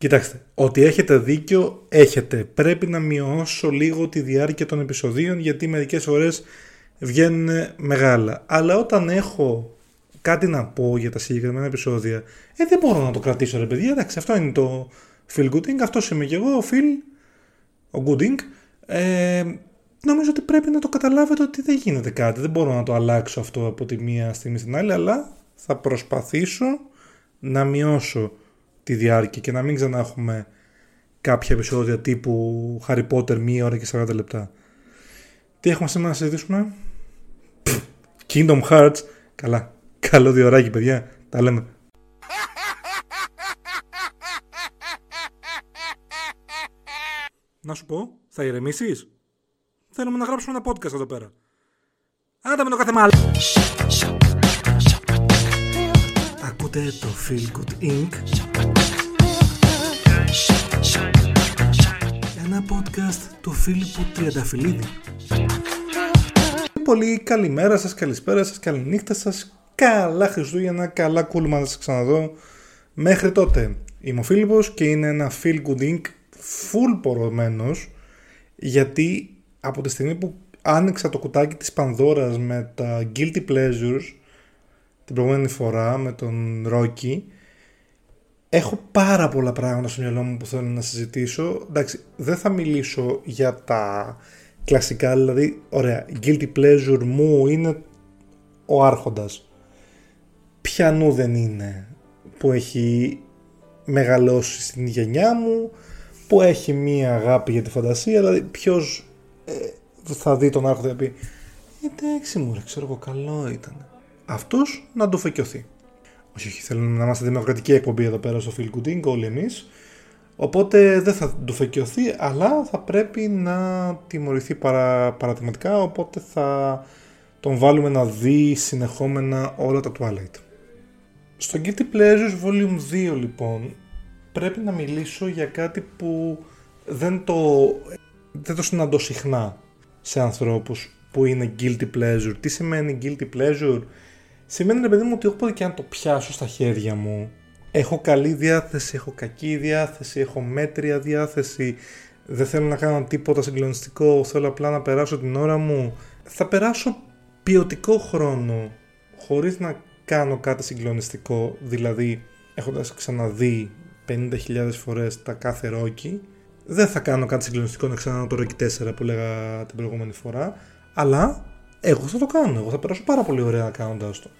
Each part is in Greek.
Κοιτάξτε, ότι έχετε δίκιο, έχετε. Πρέπει να μειώσω λίγο τη διάρκεια των επεισοδίων γιατί μερικές φορές βγαίνουν μεγάλα. Αλλά όταν έχω κάτι να πω για τα συγκεκριμένα επεισόδια, ε, δεν μπορώ να το κρατήσω ρε παιδιά. Εντάξει, αυτό είναι το Phil Gooding, αυτός είμαι και εγώ, ο Phil, ο Gooding. Ε, νομίζω ότι πρέπει να το καταλάβετε ότι δεν γίνεται κάτι. Δεν μπορώ να το αλλάξω αυτό από τη μία στιγμή στην άλλη, αλλά θα προσπαθήσω να μειώσω τη διάρκεια και να μην ξανά έχουμε κάποια επεισόδια τύπου Harry Potter μία ώρα και 40 λεπτά. Τι έχουμε σήμερα να συζητήσουμε; Kingdom Hearts. Καλά. Καλό διωράκι παιδιά. Τα λέμε. Να σου πω, θα ηρεμήσεις; Θέλουμε να γράψουμε ένα podcast εδώ πέρα. Άντε με το κάθε μάλλον. Ακούτε το Feel Good Inc. Ένα podcast του Φίλιππου Τριανταφυλλίδη. Πολύ καλημέρα σας, καλησπέρα σας, καληνύχτα σας, καλά Χριστούγεννα, καλά κούλμα να σας ξαναδώ. Μέχρι τότε είμαι ο Φίλιππος και είναι ένα Feel Good Inc. full πορωμένος γιατί από τη στιγμή που άνοιξα το κουτάκι της Πανδώρας με τα Guilty Pleasures την προηγούμενη φορά με τον Rocky έχω πάρα πολλά πράγματα στο μυαλό μου που θέλω να συζητήσω. Εντάξει δεν θα μιλήσω για τα κλασικά δηλαδή ωραία Guilty Pleasure μου είναι ο Άρχοντας. Πιανού δεν είναι που έχει μεγαλώσει στην γενιά μου που έχει μία αγάπη για τη φαντασία δηλαδή ποιος ε, θα δει τον άρχοντα και πει εντάξει μου ρε ξέρω εγώ καλό ήταν αυτός να το φεκιωθεί όχι όχι θέλουμε να είμαστε δημοκρατική εκπομπή εδώ πέρα στο Phil Gooding όλοι εμείς οπότε δεν θα του φεκιωθεί αλλά θα πρέπει να τιμωρηθεί παρα, παρατηματικά οπότε θα τον βάλουμε να δει συνεχόμενα όλα τα Twilight στο Guilty Pleasures Volume 2 λοιπόν πρέπει να μιλήσω για κάτι που δεν το δεν το συναντώ συχνά σε ανθρώπους που είναι guilty pleasure. Τι σημαίνει guilty pleasure? Σημαίνει, ρε παιδί μου, ότι όποτε και αν το πιάσω στα χέρια μου, έχω καλή διάθεση, έχω κακή διάθεση, έχω μέτρια διάθεση, δεν θέλω να κάνω τίποτα συγκλονιστικό, θέλω απλά να περάσω την ώρα μου. Θα περάσω ποιοτικό χρόνο, χωρίς να κάνω κάτι συγκλονιστικό, δηλαδή έχοντας ξαναδεί 50.000 φορές τα κάθε ρόκι, δεν θα κάνω κάτι συγκλονιστικό να ξαναδώ το Rocky 4 που λέγα την προηγούμενη φορά, αλλά εγώ θα το κάνω. Εγώ θα περάσω πάρα πολύ ωραία κάνοντα το.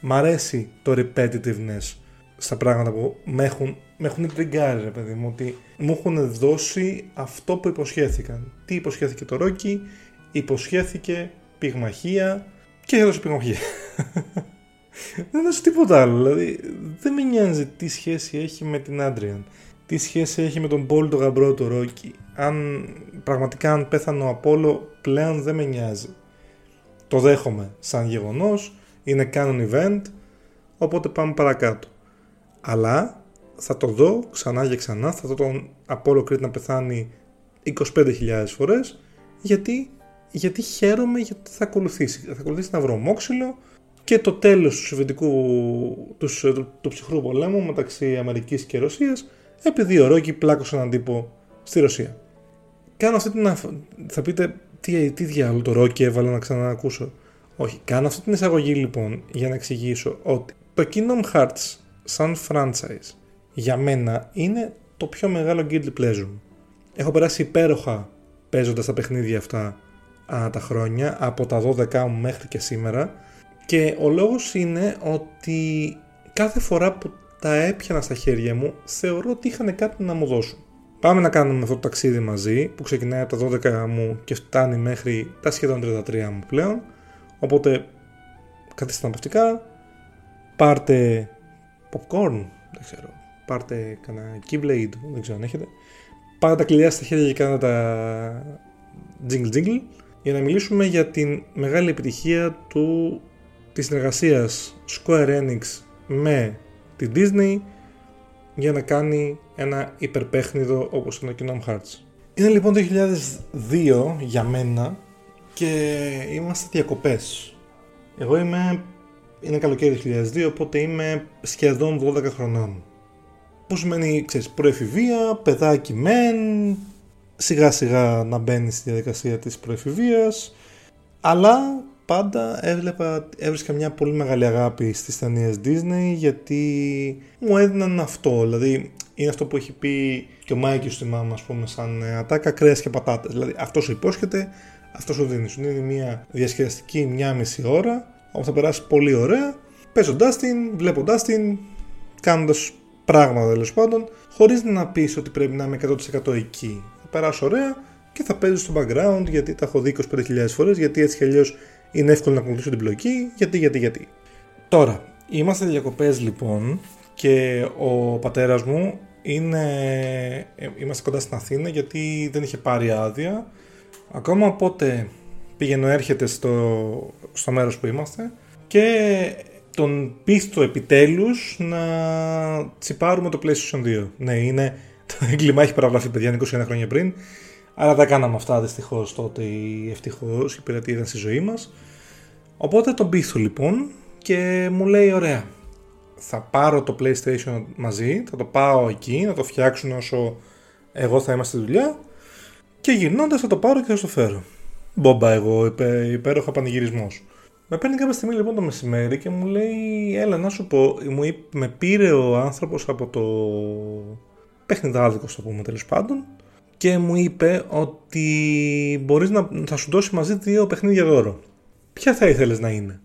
Μ' αρέσει το repetitiveness στα πράγματα που με έχουν, με έχουν τριγκάρει, ρε παιδί μου, ότι μου έχουν δώσει αυτό που υποσχέθηκαν. Τι υποσχέθηκε το Rocky, υποσχέθηκε πυγμαχία και έδωσε πυγμαχία. δεν έδωσε τίποτα άλλο. Δηλαδή, δεν με νοιάζει τι σχέση έχει με την Άντριαν τι σχέση έχει με τον Πόλ το γαμπρό του Ρόκι. Αν πραγματικά αν πέθανε ο Απόλο πλέον δεν με νοιάζει. Το δέχομαι σαν γεγονός, είναι canon event, οπότε πάμε παρακάτω. Αλλά θα το δω ξανά και ξανά, θα δω τον Απόλο Κρήτη να πεθάνει 25.000 φορές, γιατί, γιατί χαίρομαι γιατί θα ακολουθήσει. Θα ακολουθήσει ένα βρωμόξυλο και το τέλος του σοβιετικού, τους, του, του ψυχρού πολέμου μεταξύ Αμερικής και Ρωσίας επειδή ο Ρόκι πλάκωσε έναν τύπο στη Ρωσία. Κάνω αυτή την. Θα πείτε, τι, τι διάλογο το Ρόκι έβαλα να ξαναακούσω. Όχι, κάνω αυτή την εισαγωγή λοιπόν για να εξηγήσω ότι το Kingdom Hearts σαν franchise για μένα είναι το πιο μεγάλο guilty pleasure. Έχω περάσει υπέροχα παίζοντας τα παιχνίδια αυτά α, τα χρόνια, από τα 12 μου μέχρι και σήμερα και ο λόγος είναι ότι κάθε φορά που τα έπιανα στα χέρια μου, θεωρώ ότι είχαν κάτι να μου δώσουν. Πάμε να κάνουμε αυτό το ταξίδι μαζί που ξεκινάει από τα 12 μου και φτάνει μέχρι τα σχεδόν 33 μου πλέον. Οπότε καθίστε αναπαυτικά, πάρτε popcorn, δεν ξέρω, πάρτε κανένα keyblade, δεν ξέρω αν έχετε. Πάρτε τα κλειδιά στα χέρια και κάντε τα jingle jingle για να μιλήσουμε για την μεγάλη επιτυχία του, της συνεργασίας Square Enix με τη Disney για να κάνει ένα υπερπέχνιδο όπως είναι το Kingdom Hearts. Είναι λοιπόν το 2002 για μένα και είμαστε διακοπές. Εγώ είμαι, είναι καλοκαίρι 2002 οπότε είμαι σχεδόν 12 χρονών. που σημαίνει, ξέρεις, προεφηβεία, παιδάκι μεν, σιγά σιγά να μπαίνει στη διαδικασία της προεφηβείας, αλλά πάντα έβλεπα, έβρισκα μια πολύ μεγάλη αγάπη στις ταινίες Disney γιατί μου έδιναν αυτό, δηλαδή είναι αυτό που έχει πει και ο Μάικης στη μάμα, ας πούμε, σαν ε, ατάκα κρέας και πατάτες. Δηλαδή αυτός σου υπόσχεται, αυτός σου δίνει. Σου δίνει μια διασκεδαστική μια μισή ώρα, όπου θα περάσει πολύ ωραία, παίζοντάς την, βλέποντάς την, κάνοντας πράγματα τέλος πάντων, χωρίς να πεις ότι πρέπει να είμαι 100% εκεί. Θα περάσω ωραία και θα παίζω στο background γιατί τα έχω δει 25.000 φορές, γιατί έτσι κι αλλιώς είναι εύκολο να ακολουθήσω την πλοκή, γιατί, γιατί, γιατί. Τώρα, είμαστε διακοπές λοιπόν και ο πατέρας μου είναι, ε, είμαστε κοντά στην Αθήνα γιατί δεν είχε πάρει άδεια. Ακόμα οπότε πήγαινε έρχεται στο, στο μέρος που είμαστε και τον πίστο επιτέλους να τσιπάρουμε το PlayStation 2. Ναι, είναι, το έγκλημα έχει παραβλαφεί παιδιά 21 χρόνια πριν, αλλά τα κάναμε αυτά δυστυχώς τότε ή ευτυχώς, η πειρατεία ήταν στη ζωή μας. Οπότε τον πείθω λοιπόν και μου λέει ωραία, θα πάρω το PlayStation μαζί, θα το πάω εκεί, να το φτιάξουν όσο εγώ θα είμαστε στη δουλειά και γυρνώντας θα το πάρω και θα το φέρω. Μπόμπα εγώ, υπέ, υπέροχα πανηγυρισμός. Με παίρνει κάποια στιγμή λοιπόν το μεσημέρι και μου λέει, έλα να σου πω, μου είπε, με πήρε ο άνθρωπος από το παιχνιδάδικο, το πούμε τέλος πάντων, και μου είπε ότι μπορείς να θα σου δώσει μαζί δύο παιχνίδια δώρο. Ποια θα ήθελες να είναι;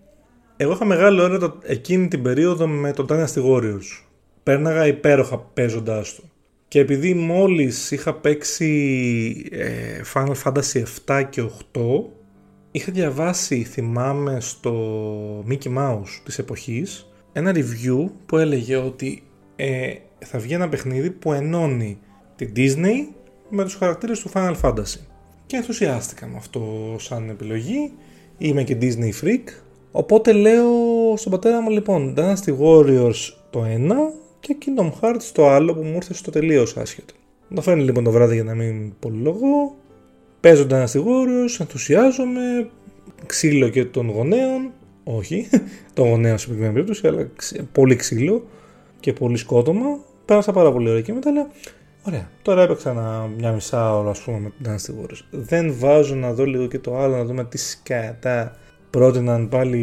Εγώ είχα μεγάλο έρωτα εκείνη την περίοδο με τον Dynasty Warriors. Πέρναγα υπέροχα παίζοντάς το. Και επειδή μόλις είχα παίξει ε, Final Fantasy 7 και 8, είχα διαβάσει, θυμάμαι, στο Mickey Mouse της εποχής, ένα review που έλεγε ότι ε, θα βγει ένα παιχνίδι που ενώνει την Disney με τους χαρακτήρες του Final Fantasy. Και ενθουσιάστηκα με αυτό σαν επιλογή. Είμαι και Disney Freak, Οπότε λέω στον πατέρα μου λοιπόν Dynasty Warriors το ένα και Kingdom Hearts το άλλο που μου ήρθε στο τελείω άσχετο. Το φέρνει λοιπόν το βράδυ για να μην πολυλογώ. Παίζω Dynasty Warriors, ενθουσιάζομαι, ξύλο και των γονέων. Όχι, των γονέων σε επικίνδυνη περίπτωση, αλλά πολύ ξύλο και πολύ σκότωμα. Πέρασα πάρα πολύ ωραία και μετά λέω Ωραία. Τώρα έπαιξα ένα, μια μισά ώρα, ας πούμε, με την Dynasty Warriors. Δεν βάζω να δω λίγο και το άλλο, να δούμε τι σκατά πρότειναν πάλι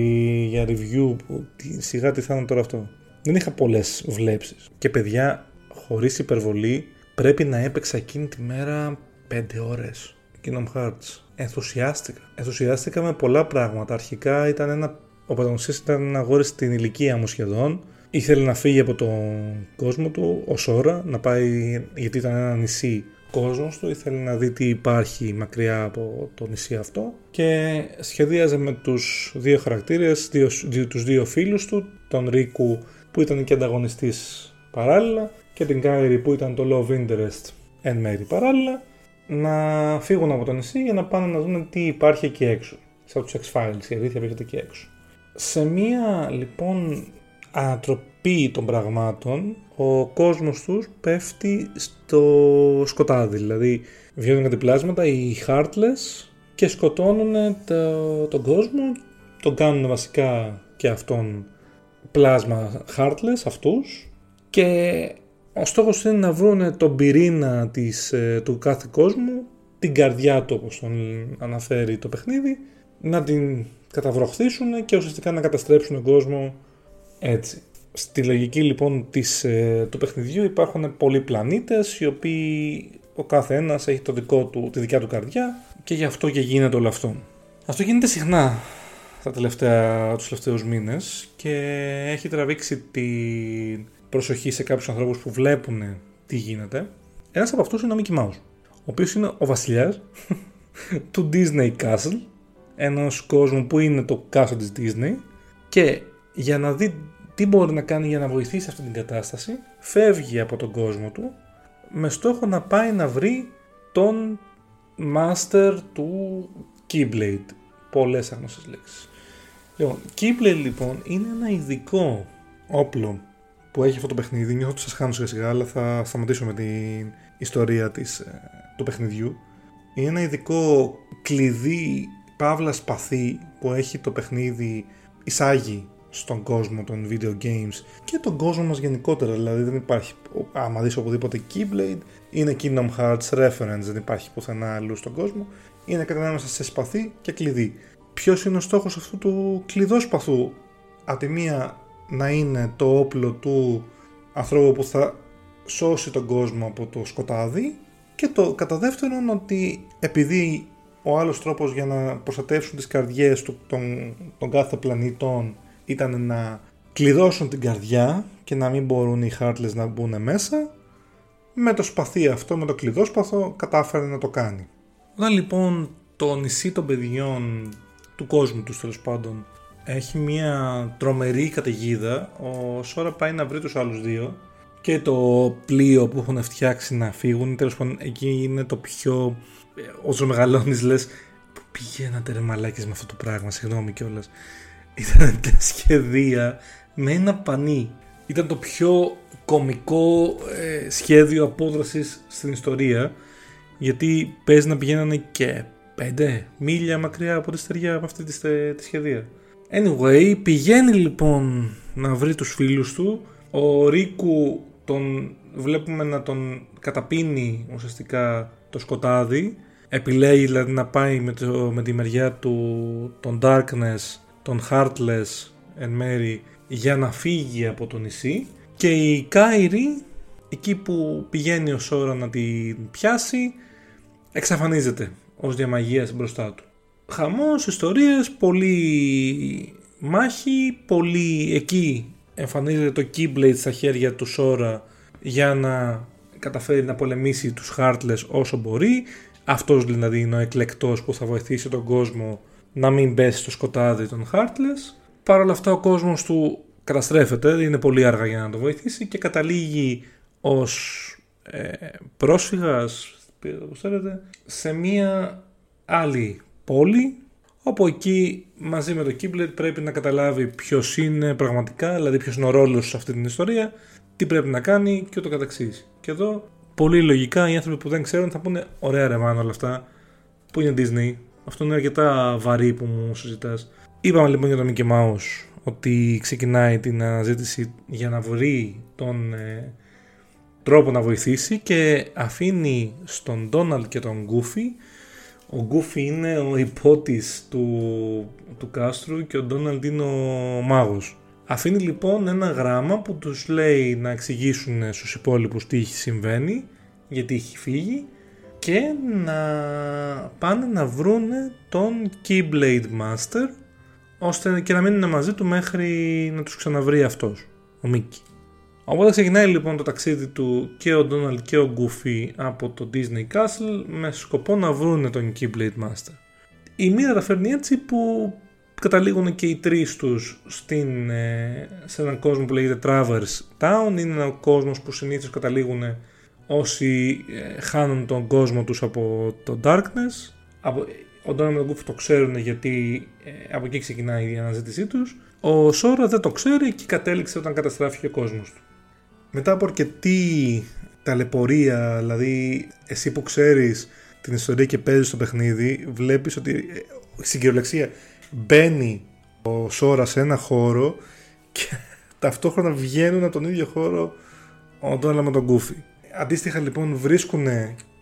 για review που σιγά τι θα είναι τώρα αυτό. Δεν είχα πολλές βλέψεις. Και παιδιά, χωρίς υπερβολή, πρέπει να έπαιξα εκείνη τη μέρα 5 ώρες. Kingdom Hearts. Ενθουσιάστηκα. Ενθουσιάστηκα με πολλά πράγματα. Αρχικά ήταν ένα... Ο πρωταγωνιστής ήταν ένα αγόρι στην ηλικία μου σχεδόν. Ήθελε να φύγει από τον κόσμο του ως ώρα, να πάει γιατί ήταν ένα νησί κόσμος του, ήθελε να δει τι υπάρχει μακριά από το νησί αυτό και σχεδίαζε με τους δύο χαρακτήρες, δύο, δύο, τους δύο φίλους του, τον Ρίκου που ήταν και ανταγωνιστής παράλληλα και την Κάιρι που ήταν το Love Interest εν μέρη παράλληλα να φύγουν από το νησί για να πάνε να δουν τι υπάρχει εκεί έξω. Σαν τους X-Files, η αλήθεια βρίσκεται εκεί έξω. Σε μία λοιπόν ανατροπή των πραγμάτων ο κόσμος τους πέφτει στο σκοτάδι. Δηλαδή βγαίνουν κάτι πλάσματα, οι Heartless και σκοτώνουν το, τον κόσμο, τον κάνουν βασικά και αυτόν πλάσμα Heartless αυτούς και ο στόχος είναι να βρουν τον πυρήνα της, ε, του κάθε κόσμου, την καρδιά του όπως τον αναφέρει το παιχνίδι, να την καταβροχθήσουν και ουσιαστικά να καταστρέψουν τον κόσμο έτσι. Στη λογική λοιπόν της, ε, του παιχνιδιού υπάρχουν πολλοί πλανήτες οι οποίοι ο κάθε ένας έχει το δικό του, τη δικιά του καρδιά και γι' αυτό και γίνεται όλο αυτό. Αυτό γίνεται συχνά τα τελευταία, τους τελευταίους μήνες και έχει τραβήξει την προσοχή σε κάποιους ανθρώπους που βλέπουν τι γίνεται. Ένας από αυτούς είναι ο Mickey Mouse, ο οποίος είναι ο βασιλιάς του Disney Castle, ενός κόσμου που είναι το castle της Disney και για να δει τι μπορεί να κάνει για να βοηθήσει αυτή την κατάσταση, φεύγει από τον κόσμο του με στόχο να πάει να βρει τον master του Keyblade. Πολλές άγνωστες λέξεις. Λοιπόν, Keyblade λοιπόν είναι ένα ειδικό όπλο που έχει αυτό το παιχνίδι. Νιώθω ότι σας χάνω σιγά σιγά, αλλά θα σταματήσω με την ιστορία της, ε, του παιχνιδιού. Είναι ένα ειδικό κλειδί, παύλας σπαθί που έχει το παιχνίδι εισάγει στον κόσμο των video games και τον κόσμο μας γενικότερα. Δηλαδή δεν υπάρχει άμα δεις οπουδήποτε Keyblade είναι Kingdom Hearts reference δεν υπάρχει πουθενά αλλού στον κόσμο. Είναι κατά ανάμεσα σε σπαθί και κλειδί. Ποιος είναι ο στόχος αυτού του κλειδόσπαθου από τη μία να είναι το όπλο του ανθρώπου που θα σώσει τον κόσμο από το σκοτάδι και το κατά δεύτερον ότι επειδή ο άλλος τρόπος για να προστατεύσουν τις καρδιές του, των, των κάθε πλανήτων ήταν να κλειδώσουν την καρδιά και να μην μπορούν οι Heartless να μπουν μέσα με το σπαθί αυτό, με το κλειδόσπαθο κατάφερε να το κάνει. Όταν λοιπόν το νησί των παιδιών του κόσμου τους τέλος πάντων έχει μια τρομερή καταιγίδα ο Σόρα πάει να βρει τους άλλους δύο και το πλοίο που έχουν φτιάξει να φύγουν τέλος πάντων εκεί είναι το πιο ε, όσο μεγαλώνεις λες που πηγαίνατε ρε μαλάκες με αυτό το πράγμα συγγνώμη κιόλας ήταν τα σχεδία με ένα πανί ήταν το πιο κομικό ε, σχέδιο απόδρασης στην ιστορία γιατί παίζει να πηγαίνανε και 5 μίλια μακριά από τη στεριά από αυτή τη, τη σχεδία. Anyway, πηγαίνει λοιπόν να βρει τους φίλους του. Ο Ρίκου τον βλέπουμε να τον καταπίνει ουσιαστικά το σκοτάδι. Επιλέγει δηλαδή να πάει με, το, με τη μεριά του τον Darkness, τον Heartless εν μέρη για να φύγει από το νησί. Και η Κάιρι, εκεί που πηγαίνει ο Σόρα να την πιάσει, εξαφανίζεται ως διαμαγείας μπροστά του. Χαμός, ιστορίες, πολύ μάχη, πολύ εκεί εμφανίζεται το Keyblade στα χέρια του Σόρα για να καταφέρει να πολεμήσει τους Heartless όσο μπορεί. Αυτός δηλαδή είναι ο εκλεκτός που θα βοηθήσει τον κόσμο να μην πέσει στο σκοτάδι των Heartless. Παρ' όλα αυτά ο κόσμος του καταστρέφεται, είναι πολύ αργά για να το βοηθήσει και καταλήγει ως ε, πρόσφυγας, σε μία άλλη πόλη όπου εκεί μαζί με το Kibler πρέπει να καταλάβει ποιος είναι πραγματικά, δηλαδή ποιος είναι ο ρόλος σε αυτή την ιστορία, τι πρέπει να κάνει και ούτω καθεξής. Και εδώ πολύ λογικά οι άνθρωποι που δεν ξέρουν θα πούνε ωραία ρε όλα αυτά που είναι Disney, αυτό είναι αρκετά βαρύ που μου συζητάς. Είπαμε λοιπόν για το Mickey Mouse ότι ξεκινάει την αναζήτηση για να βρει τον ε, τρόπο να βοηθήσει και αφήνει στον Donald και τον Goofy ο Γκούφι είναι ο υπότης του, του κάστρου και ο Ντόναλντ είναι ο μάγος. Αφήνει λοιπόν ένα γράμμα που τους λέει να εξηγήσουν στους υπόλοιπους τι έχει συμβαίνει, γιατί έχει φύγει και να πάνε να βρούνε τον Keyblade Master ώστε και να μείνουν μαζί του μέχρι να τους ξαναβρει αυτός, ο Μίκη. Οπότε ξεκινάει λοιπόν το ταξίδι του και ο Donald και ο Goofy από το Disney Castle με σκοπό να βρούνε τον Keyblade Master. Η μοίρα τα φέρνει έτσι που καταλήγουν και οι τρεις τους στην, ε, σε έναν κόσμο που λέγεται Traverse Town. Είναι ένα κόσμος που συνήθως καταλήγουν όσοι ε, χάνουν τον κόσμο τους από το Darkness. Από, ο Donald και ο Goofy το ξέρουν γιατί ε, από εκεί ξεκινάει η αναζήτησή τους. Ο Σόρα δεν το ξέρει και κατέληξε όταν καταστράφηκε ο κόσμος του μετά από αρκετή ταλαιπωρία, δηλαδή εσύ που ξέρεις την ιστορία και παίζεις το παιχνίδι, βλέπεις ότι ε, στην κυριολεξία μπαίνει ο Σόρα σε ένα χώρο και ταυτόχρονα βγαίνουν από τον ίδιο χώρο ο Ντόναλα με τον Γκούφι. Αντίστοιχα λοιπόν βρίσκουν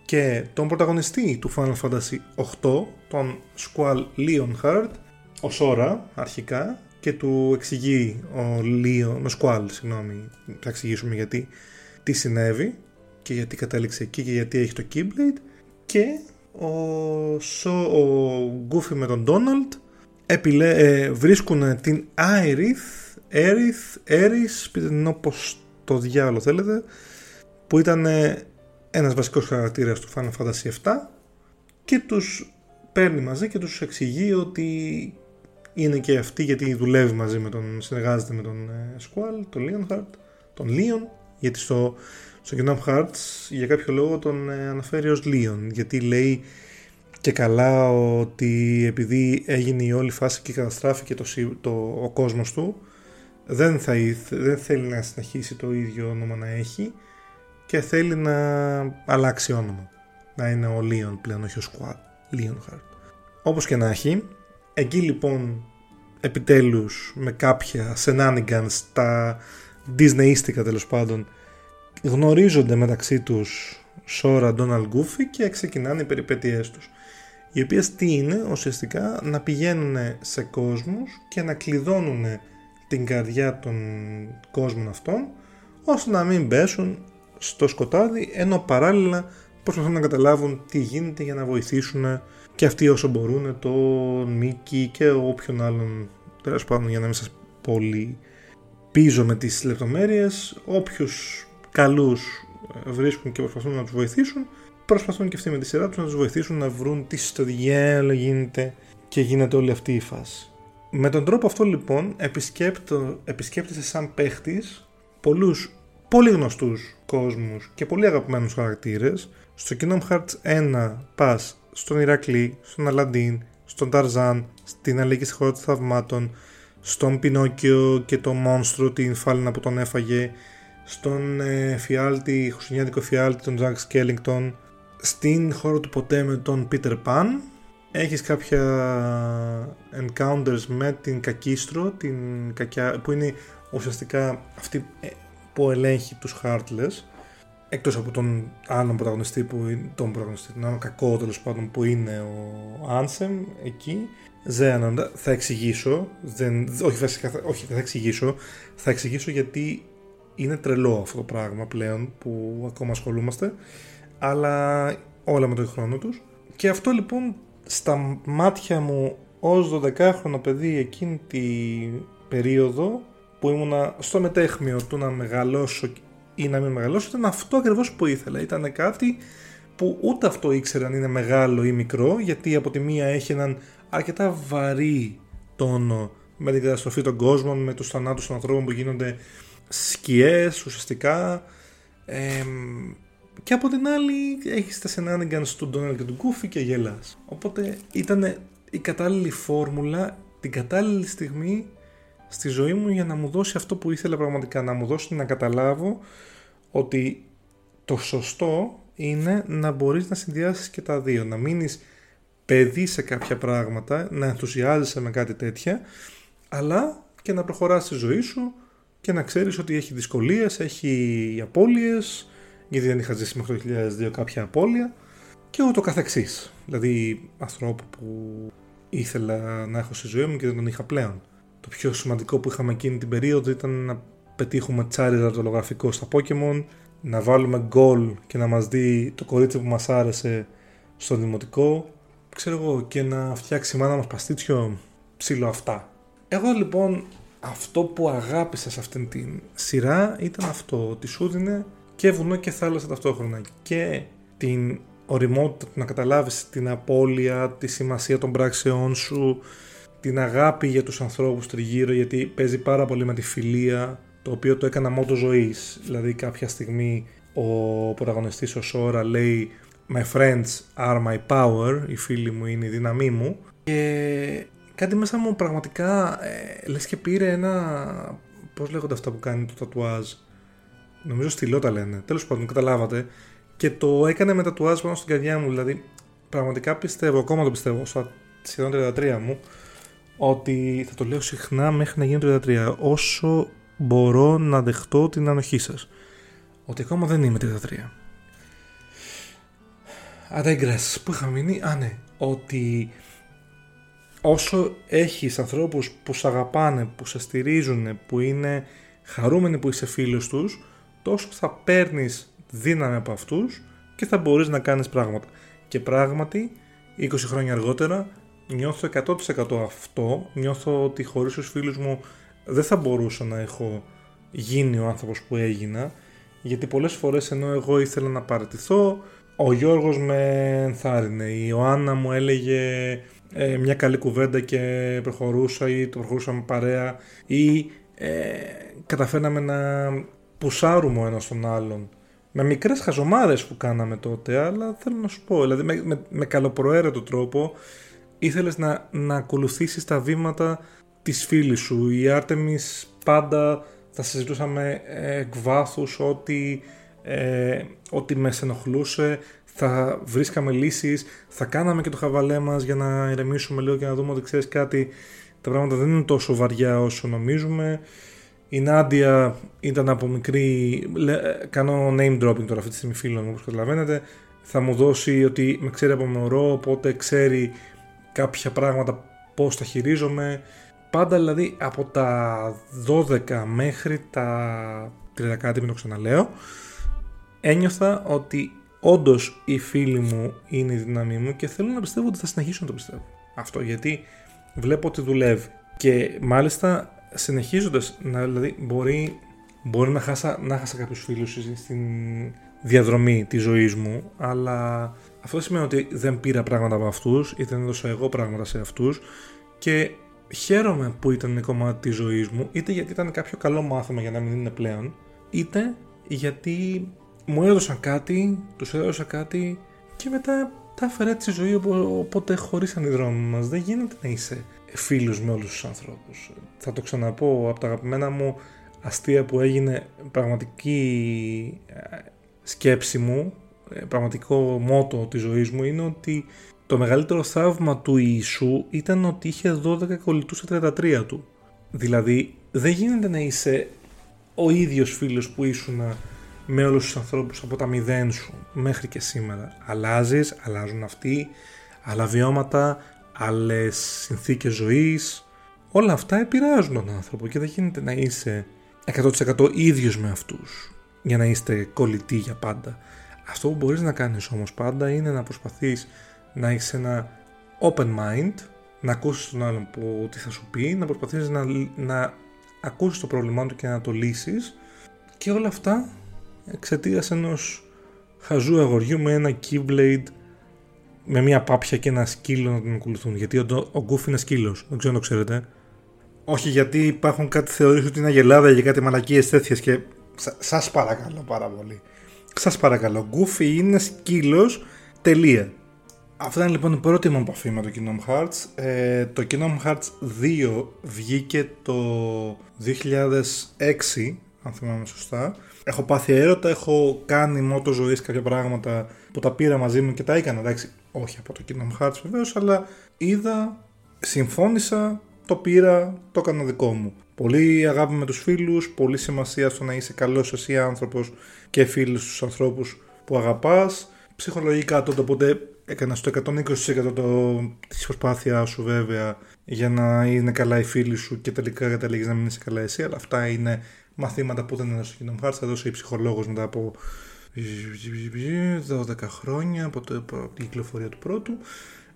και τον πρωταγωνιστή του Final Fantasy 8, τον Squall Leonhard, ο Σόρα αρχικά, και του εξηγεί ο Λίο, ο Σκουάλ, συγγνώμη, θα εξηγήσουμε γιατί, τι συνέβη και γιατί κατέληξε εκεί και γιατί έχει το Keyblade. Και ο, Σο, ο Goofy με τον Donald επιλέ, ε, βρίσκουν την Aerith, Aerith, Aerith, πείτε την όπως το διάλογο θέλετε, που ήταν ε, ένας βασικός χαρακτήρας του Final Fantasy 7 και τους παίρνει μαζί και τους εξηγεί ότι είναι και αυτή γιατί δουλεύει μαζί με τον, συνεργάζεται με τον Squall, τον Leonhard, τον Leon, γιατί στο, στο Kingdom Hearts για κάποιο λόγο τον ε, αναφέρει ως Leon, γιατί λέει και καλά ότι επειδή έγινε η όλη φάση και καταστράφηκε το, το, ο κόσμος του, δεν, θα, δεν θέλει να συνεχίσει το ίδιο όνομα να έχει και θέλει να αλλάξει όνομα. Να είναι ο Leon πλέον, όχι ο Squall, Leonhard. Όπως και να έχει, Εκεί λοιπόν επιτέλους με κάποια shenanigans τα Disneyίστικα τέλος πάντων γνωρίζονται μεταξύ τους Σόρα, Ντόναλ Γκούφι και ξεκινάνε οι περιπέτειές τους οι οποίες τι είναι; Ουσιαστικά να πηγαίνουν σε κόσμους και να κλειδώνουν την καρδιά των κόσμων αυτών ώστε να μην πέσουν στο σκοτάδι ενώ παράλληλα προσπαθούν να καταλάβουν τι γίνεται για να βοηθήσουν και αυτοί όσο μπορούν τον Μίκη και όποιον άλλον τέλος πάντων για να μην σας πολύ πίζω με τις λεπτομέρειες όποιους καλούς βρίσκουν και προσπαθούν να τους βοηθήσουν προσπαθούν και αυτοί με τη σειρά τους να τους βοηθήσουν να βρουν τι στο διέλο γίνεται και γίνεται όλη αυτή η φάση. Με τον τρόπο αυτό λοιπόν επισκέπτεσαι σαν παίχτης πολλούς πολύ γνωστούς κόσμους και πολύ αγαπημένους χαρακτήρες. Στο Kingdom Hearts 1 πας στον Ηρακλή, στον Αλαντίν, στον Ταρζάν, στην Αλίκη στη χώρα των θαυμάτων, στον Πινόκιο και το μόνστρο, την φάλινα που τον έφαγε, στον ε, φιάλτη, χριστουγεννιάτικο φιάλτη, τον Jack Skellington, στην χώρα του ποτέ με τον Peter Pan. Έχεις κάποια encounters με την Κακίστρο, την κακιά, που είναι ουσιαστικά αυτή ε, που ελέγχει τους Heartless εκτός από τον άλλον πρωταγωνιστή που τον πρωταγωνιστή, τον άλλον κακό τέλος πάντων που είναι ο Άνσεμ εκεί Ζέανοντα, θα εξηγήσω δεν, όχι, βασικά, όχι δεν θα εξηγήσω. Θα εξηγήσω γιατί είναι τρελό αυτό το πράγμα πλέον που ακόμα ασχολούμαστε αλλά όλα με τον χρόνο τους. Και αυτό λοιπόν στα μάτια μου ως 12χρονο παιδί εκείνη τη περίοδο που ήμουνα στο μετέχμιο του να μεγαλώσω ή να μην μεγαλώσω ήταν αυτό ακριβώς που ήθελα. Ήταν κάτι που ούτε αυτό ήξερα αν είναι μεγάλο ή μικρό γιατί από τη μία έχει έναν αρκετά βαρύ τόνο με την καταστροφή των κόσμων, με τους θανάτους των ανθρώπων που γίνονται σκιές ουσιαστικά και από την άλλη έχεις τα shenanigans του Ντόναλ και του Γκούφι και γελάς. Οπότε ήταν η κατάλληλη φόρμουλα την κατάλληλη στιγμή στη ζωή μου για να μου δώσει αυτό που ήθελα πραγματικά, να μου δώσει να καταλάβω ότι το σωστό είναι να μπορείς να συνδυάσεις και τα δύο, να μείνεις παιδί σε κάποια πράγματα, να ενθουσιάζεσαι με κάτι τέτοια, αλλά και να προχωράς στη ζωή σου και να ξέρεις ότι έχει δυσκολίες, έχει απώλειες, γιατί δεν είχα ζήσει μέχρι το 2002 κάποια απώλεια και ούτω καθεξής. Δηλαδή ανθρώπου που ήθελα να έχω στη ζωή μου και δεν τον είχα πλέον. Το πιο σημαντικό που είχαμε εκείνη την περίοδο ήταν να πετύχουμε Charizard το λογραφικό στα Pokemon, να βάλουμε goal και να μας δει το κορίτσι που μας άρεσε στο δημοτικό, ξέρω εγώ, και να φτιάξει η μάνα μας παστίτσιο ψηλό αυτά. Εγώ λοιπόν αυτό που αγάπησα σε αυτήν την σειρά ήταν αυτό, ότι σου δίνε και βουνό και θάλασσα ταυτόχρονα και την οριμότητα του να καταλάβεις την απώλεια, τη σημασία των πράξεών σου, την αγάπη για τους ανθρώπους τριγύρω γιατί παίζει πάρα πολύ με τη φιλία το οποίο το έκανα μότο ζωής. Δηλαδή κάποια στιγμή ο πρωταγωνιστής ο Σόρα λέει My friends are my power οι φίλοι μου είναι η δύναμή μου. Και κάτι μέσα μου πραγματικά ε, λες και πήρε ένα πώς λέγονται αυτά που κάνει το τατουάζ. Νομίζω στυλό τα λένε. Τέλος πάντων καταλάβατε. Και το έκανε με τατουάζ πάνω στην καρδιά μου. Δηλαδή πραγματικά πιστεύω ακόμα το πιστεύω στα σχεδόν 33 μου ότι θα το λέω συχνά μέχρι να γίνει 33 όσο μπορώ να δεχτώ την ανοχή σας. Ότι ακόμα δεν είμαι 33 I Πού είχα μείνει, α ναι, ότι όσο έχεις ανθρώπους που σε αγαπάνε, που σε στηρίζουν, που είναι χαρούμενοι που είσαι φίλος τους, τόσο θα παίρνεις δύναμη από αυτούς και θα μπορείς να κάνεις πράγματα. Και πράγματι, 20 χρόνια αργότερα, νιώθω 100% αυτό. Νιώθω ότι χωρίς τους φίλους μου δεν θα μπορούσα να έχω γίνει ο άνθρωπος που έγινα. Γιατί πολλές φορές ενώ εγώ ήθελα να παρατηθώ, ο Γιώργος με ενθάρρυνε. Η Ιωάννα μου έλεγε ε, μια καλή κουβέντα και προχωρούσα ή το προχωρούσαμε παρέα ή ε, καταφέρναμε να πουσάρουμε ο ένας τον άλλον με μικρές χαζομάρες που κάναμε τότε αλλά θέλω να σου πω δηλαδή με, με, με καλοπροαίρετο τρόπο ήθελες να, να ακολουθήσεις τα βήματα της φίλης σου. Η Άρτεμις πάντα θα συζητούσαμε εκ βάθους ότι, ε, ότι με ενοχλούσε, θα βρίσκαμε λύσεις, θα κάναμε και το χαβαλέ μας για να ηρεμήσουμε λίγο και να δούμε ότι ξέρεις κάτι τα πράγματα δεν είναι τόσο βαριά όσο νομίζουμε. Η Νάντια ήταν από μικρή, κάνω name dropping τώρα αυτή τη στιγμή φίλων όπως καταλαβαίνετε, θα μου δώσει ότι με ξέρει από μωρό, οπότε ξέρει κάποια πράγματα πώς τα χειρίζομαι. Πάντα δηλαδή από τα 12 μέχρι τα 30 κάτι, μην το ξαναλέω, ένιωθα ότι όντως οι φίλοι μου είναι η δύναμή μου και θέλω να πιστεύω ότι θα συνεχίσω να το πιστεύω. Αυτό γιατί βλέπω ότι δουλεύει. Και μάλιστα συνεχίζοντας, να, δηλαδή μπορεί, μπορεί να, χάσα, να χάσα κάποιους φίλους στην διαδρομή της ζωής μου, αλλά αυτό σημαίνει ότι δεν πήρα πράγματα από αυτούς, είτε δεν έδωσα εγώ πράγματα σε αυτούς και χαίρομαι που ήταν κομμάτι της ζωής μου, είτε γιατί ήταν κάποιο καλό μάθημα για να μην είναι πλέον, είτε γιατί μου έδωσαν κάτι, τους έδωσα κάτι και μετά τα έφερε έτσι η ζωή, οπότε χωρίσαν οι δρόμοι μας. Δεν γίνεται να είσαι φίλους με όλους τους ανθρώπους. Θα το ξαναπώ, από τα αγαπημένα μου αστεία που έγινε πραγματική ε, σκέψη μου, ε, πραγματικό μότο της ζωής μου είναι ότι το μεγαλύτερο θαύμα του Ιησού ήταν ότι είχε 12 κολλητούς στα 33 του. Δηλαδή δεν γίνεται να είσαι ο ίδιος φίλος που ήσουν με όλους τους ανθρώπους από τα μηδέν σου μέχρι και σήμερα. Αλλάζεις, αλλάζουν αυτοί, άλλα βιώματα, άλλες συνθήκες ζωής. Όλα αυτά επηρεάζουν τον άνθρωπο και δεν γίνεται να είσαι 100% ίδιος με αυτούς για να είστε κολλητοί για πάντα. Αυτό που μπορείς να κάνεις όμως πάντα είναι να προσπαθείς να έχεις ένα open mind, να ακούσεις τον άλλον που τι θα σου πει, να προσπαθείς να, να ακούσεις το πρόβλημά του και να το λύσεις και όλα αυτά εξαιτίας ενός χαζού αγοριού με ένα keyblade με μια πάπια και ένα σκύλο να τον ακολουθούν. Γιατί ο, ο Γκούφ είναι σκύλος, δεν ξέρω αν το ξέρετε. Όχι γιατί υπάρχουν κάτι θεωρείς ότι είναι αγελάδα για κάτι μαλακίες τέτοιες και σα σας παρακαλώ πάρα πολύ. Σας παρακαλώ, Γκούφι είναι σκύλος, τελεία. Αυτή ήταν λοιπόν η πρώτη μου επαφή με το Kingdom Hearts. Ε, το Kingdom Hearts 2 βγήκε το 2006, αν θυμάμαι σωστά. Έχω πάθει έρωτα, έχω κάνει μότο ζωής κάποια πράγματα που τα πήρα μαζί μου και τα έκανα. Εντάξει, όχι από το Kingdom Hearts βεβαίως, αλλά είδα, συμφώνησα, το πήρα, το έκανα δικό μου. Πολύ αγάπη με τους φίλους, πολύ σημασία στο να είσαι καλός εσύ άνθρωπος και φίλους στους ανθρώπους που αγαπάς. Ψυχολογικά τότε οπότε έκανα στο 120% το, της προσπάθειάς σου βέβαια για να είναι καλά οι φίλοι σου και τελικά καταλήγεις να μην είσαι καλά εσύ, αλλά αυτά είναι μαθήματα που δεν έδωσε στο Kingdom Hearts, θα δώσει η ψυχολόγος μετά από 12 χρόνια από, το, από την κυκλοφορία του πρώτου.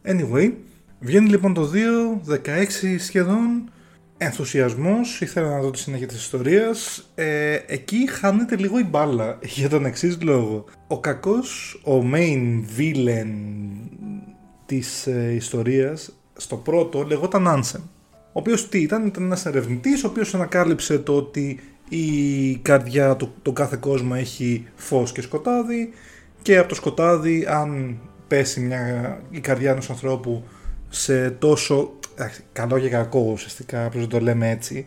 Anyway, βγαίνει λοιπόν το 2, 16 σχεδόν, ενθουσιασμός, ήθελα να δω τη συνέχεια της ιστορίας. Ε, εκεί χάνεται λίγο η μπάλα για τον εξής λόγο. Ο κακός, ο main villain της ε, ιστορίας, στο πρώτο λεγόταν Ansem. Ο οποίος τι ήταν, ήταν ένας ερευνητής, ο οποίος ανακάλυψε το ότι η καρδιά του το κάθε κόσμο έχει φως και σκοτάδι και από το σκοτάδι αν πέσει μια, η καρδιά ενός ανθρώπου σε τόσο καλό και κακό ουσιαστικά όπως το λέμε έτσι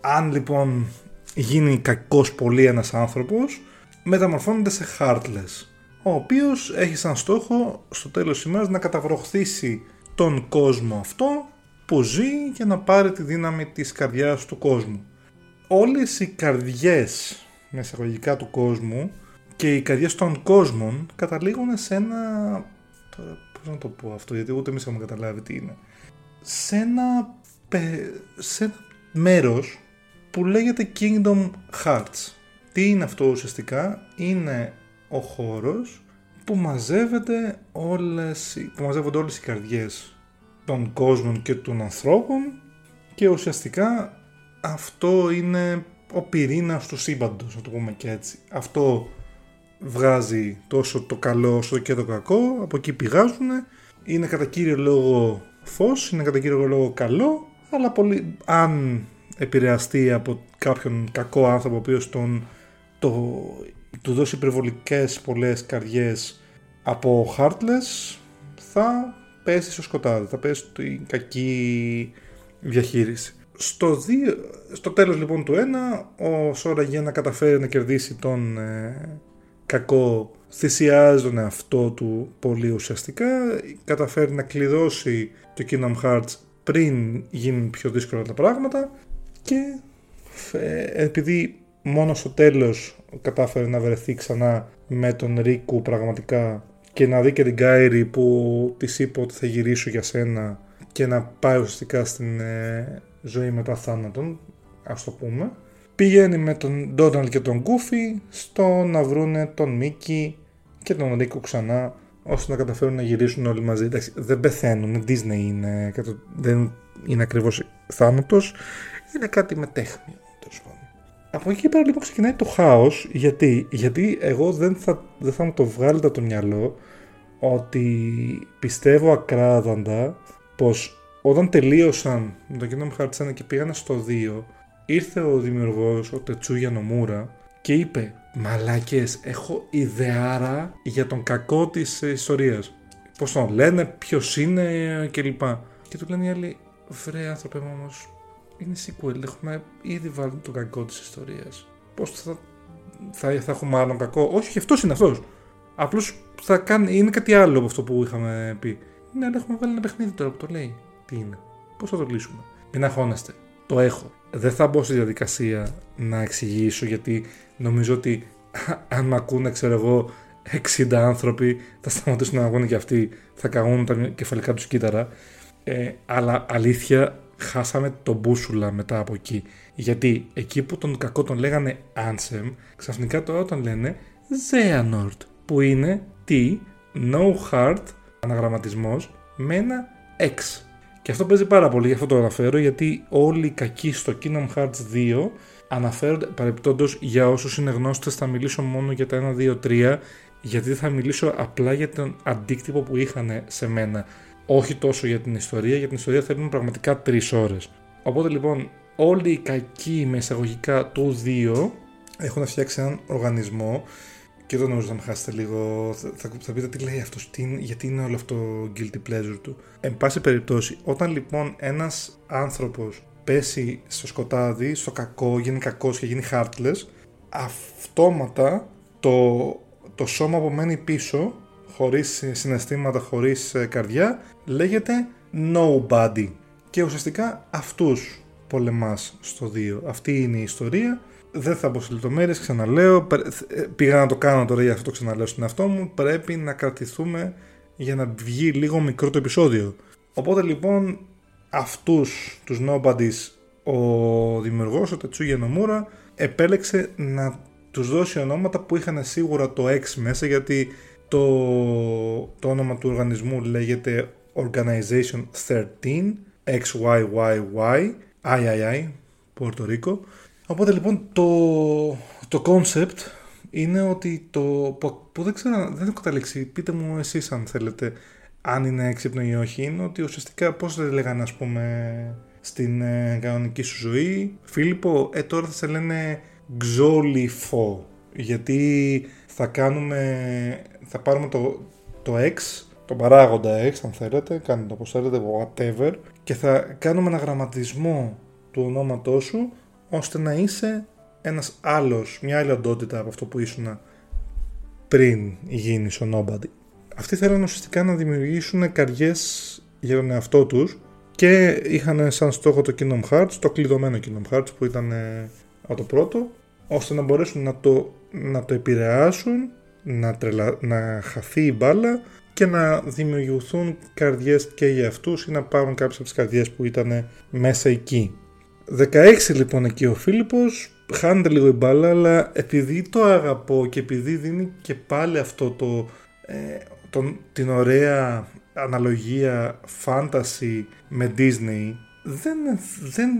αν λοιπόν γίνει κακός πολύ ένας άνθρωπος μεταμορφώνεται σε heartless ο οποίος έχει σαν στόχο στο τέλος της ημέρας να καταβροχθήσει τον κόσμο αυτό που ζει και να πάρει τη δύναμη της καρδιάς του κόσμου όλες οι καρδιές με εισαγωγικά του κόσμου και οι καρδιές των κόσμων καταλήγουν σε ένα... Τώρα πώς να το πω αυτό γιατί ούτε εμείς έχουμε καταλάβει τι είναι. Σε ένα, σε ένα μέρος που λέγεται Kingdom Hearts. Τι είναι αυτό ουσιαστικά, είναι ο χώρος που μαζεύεται όλες, που μαζεύονται όλες οι καρδιές των κόσμων και των ανθρώπων και ουσιαστικά αυτό είναι ο πυρήνας του σύμπαντος, να το πούμε και έτσι. Αυτό βγάζει τόσο το καλό όσο και το κακό, από εκεί πηγάζουν. Είναι κατά κύριο λόγο φως, είναι κατά κύριο λόγο καλό, αλλά πολύ, αν επηρεαστεί από κάποιον κακό άνθρωπο ο οποίος τον, το, του δώσει υπερβολικές πολλές καρδιές από Heartless θα πέσει στο σκοτάδι, θα πέσει στην κακή διαχείριση. Στο, δύο, στο τέλος λοιπόν του ένα, ο Σόρα για να καταφέρει να κερδίσει τον ε, κακό θυσιάζει τον εαυτό του πολύ ουσιαστικά, καταφέρει να κλειδώσει το Kingdom Hearts πριν γίνουν πιο δύσκολα τα πράγματα και ε, επειδή μόνο στο τέλος κατάφερε να βρεθεί ξανά με τον Ρίκου πραγματικά και να δει και την Κάιρη που της είπε ότι θα γυρίσω για σένα και να πάει ουσιαστικά στην ε, ζωή μετά θάνατον, ας το πούμε. Πηγαίνει με τον Ντόναλ και τον Γκούφι στο να βρούνε τον Μίκη και τον Ρίκο ξανά ώστε να καταφέρουν να γυρίσουν όλοι μαζί. Εντάξει, δεν πεθαίνουν, Disney είναι, δεν είναι ακριβώς θάνατος, είναι κάτι με τέχνη. Από εκεί πέρα λοιπόν ξεκινάει το χάος, γιατί, γιατί εγώ δεν θα, δεν θα μου το βγάλετε από το μυαλό ότι πιστεύω ακράδαντα πως όταν τελείωσαν με το Kingdom Hearts 1 και πήγανε στο 2 ήρθε ο δημιουργός, ο Τετσούγια Νομούρα και είπε «Μαλάκες, έχω ιδεάρα για τον κακό της ιστορίας». Πώς τον λένε, ποιος είναι κλπ. Και του λένε οι άλλοι «Βρε άνθρωπε μου όμως, είναι sequel, έχουμε ήδη βάλει τον κακό της ιστορίας». Πώς θα, θα, θα έχουμε άλλον κακό; Όχι, και αυτός είναι αυτός. Απλώς θα κάνει, είναι κάτι άλλο από αυτό που είχαμε πει. Ναι, αλλά έχουμε βάλει ένα παιχνίδι τώρα που το λέει. Τι είναι; Πώς θα το λύσουμε; Μην αγχώνεστε. Το έχω. Δεν θα μπω στη διαδικασία να εξηγήσω γιατί νομίζω ότι αν με ακούνε, ξέρω εγώ, 60 άνθρωποι θα σταματήσουν να ακούνε και αυτοί, θα καγούν τα κεφαλικά τους κύτταρα. Ε, αλλά αλήθεια, χάσαμε τον μπούσουλα μετά από εκεί. Γιατί εκεί που τον κακό τον λέγανε Ansem, ξαφνικά τώρα τον λένε Xehanort, που είναι τι, no heart, αναγραμματισμός, με ένα X. Και αυτό παίζει πάρα πολύ, γι' αυτό το αναφέρω, γιατί όλοι οι κακοί στο Kingdom Hearts 2 αναφέρονται, παρεπτόντω για όσους είναι γνώστες, θα μιλήσω μόνο για τα 1, 2, 3, γιατί θα μιλήσω απλά για τον αντίκτυπο που είχαν σε μένα. Όχι τόσο για την ιστορία, για την ιστορία θέλουν πραγματικά 3 ώρες. Οπότε λοιπόν, όλοι οι κακοί με εισαγωγικά του 2 έχουν φτιάξει έναν οργανισμό και εδώ νομίζω να με χάσετε λίγο. Θα, θα, πείτε τι λέει αυτός, γιατί είναι όλο αυτό guilty pleasure του. Εν πάση περιπτώσει, όταν λοιπόν ένας άνθρωπος πέσει στο σκοτάδι, στο κακό, γίνει κακός και γίνει heartless, αυτόματα το, το σώμα που μένει πίσω, χωρίς συναισθήματα, χωρίς ε, καρδιά, λέγεται nobody. Και ουσιαστικά αυτούς πολεμάς στο 2. Αυτή είναι η ιστορία δεν θα μπω σε λεπτομέρειες, ξαναλέω. Ε, πήγα να το κάνω τώρα για αυτό το ξαναλέω στην εαυτό μου. Πρέπει να κρατηθούμε για να βγει λίγο μικρό το επεισόδιο. Οπότε λοιπόν αυτούς τους Nobodies ο δημιουργός, ο Τετσούγια Νομούρα, επέλεξε να τους δώσει ονόματα που είχαν σίγουρα το X μέσα γιατί το, το όνομα του οργανισμού λέγεται Organization 13 XYYY III, Πορτορίκο Οπότε λοιπόν το, το concept είναι ότι το. που, δεν ξέρω, δεν έχω καταλήξει. Πείτε μου εσείς αν θέλετε, αν είναι έξυπνο ή όχι. Είναι ότι ουσιαστικά πώς δεν λέγανε, ας πούμε, στην ε, κανονική σου ζωή. Φίλιππο, ε, τώρα θα σε λένε Ξόλιφο. Γιατί θα κάνουμε. Θα πάρουμε το, το X, τον παράγοντα X, αν θέλετε, κάνετε το όπως θέλετε, whatever, και θα κάνουμε ένα γραμματισμό του ονόματός σου ώστε να είσαι ένας άλλος, μια άλλη οντότητα από αυτό που ήσουν πριν γίνεις ο Nobody. Αυτοί θέλουν ουσιαστικά να δημιουργήσουν καριές για τον εαυτό τους και είχαν σαν στόχο το Kingdom Hearts, το κλειδωμένο Kingdom Hearts που ήταν ε, το πρώτο, ώστε να μπορέσουν να το, να το επηρεάσουν, να, τρελα, να χαθεί η μπάλα και να δημιουργηθούν καρδιές και για αυτούς ή να πάρουν κάποιες από τις καρδιές που ήταν μέσα εκεί. 16 λοιπόν εκεί ο Φίλιππος, χάνεται λίγο η μπάλα, αλλά επειδή το αγαπώ και επειδή δίνει και πάλι αυτό το, ε, τον, την ωραία αναλογία fantasy με Disney, δεν, δεν,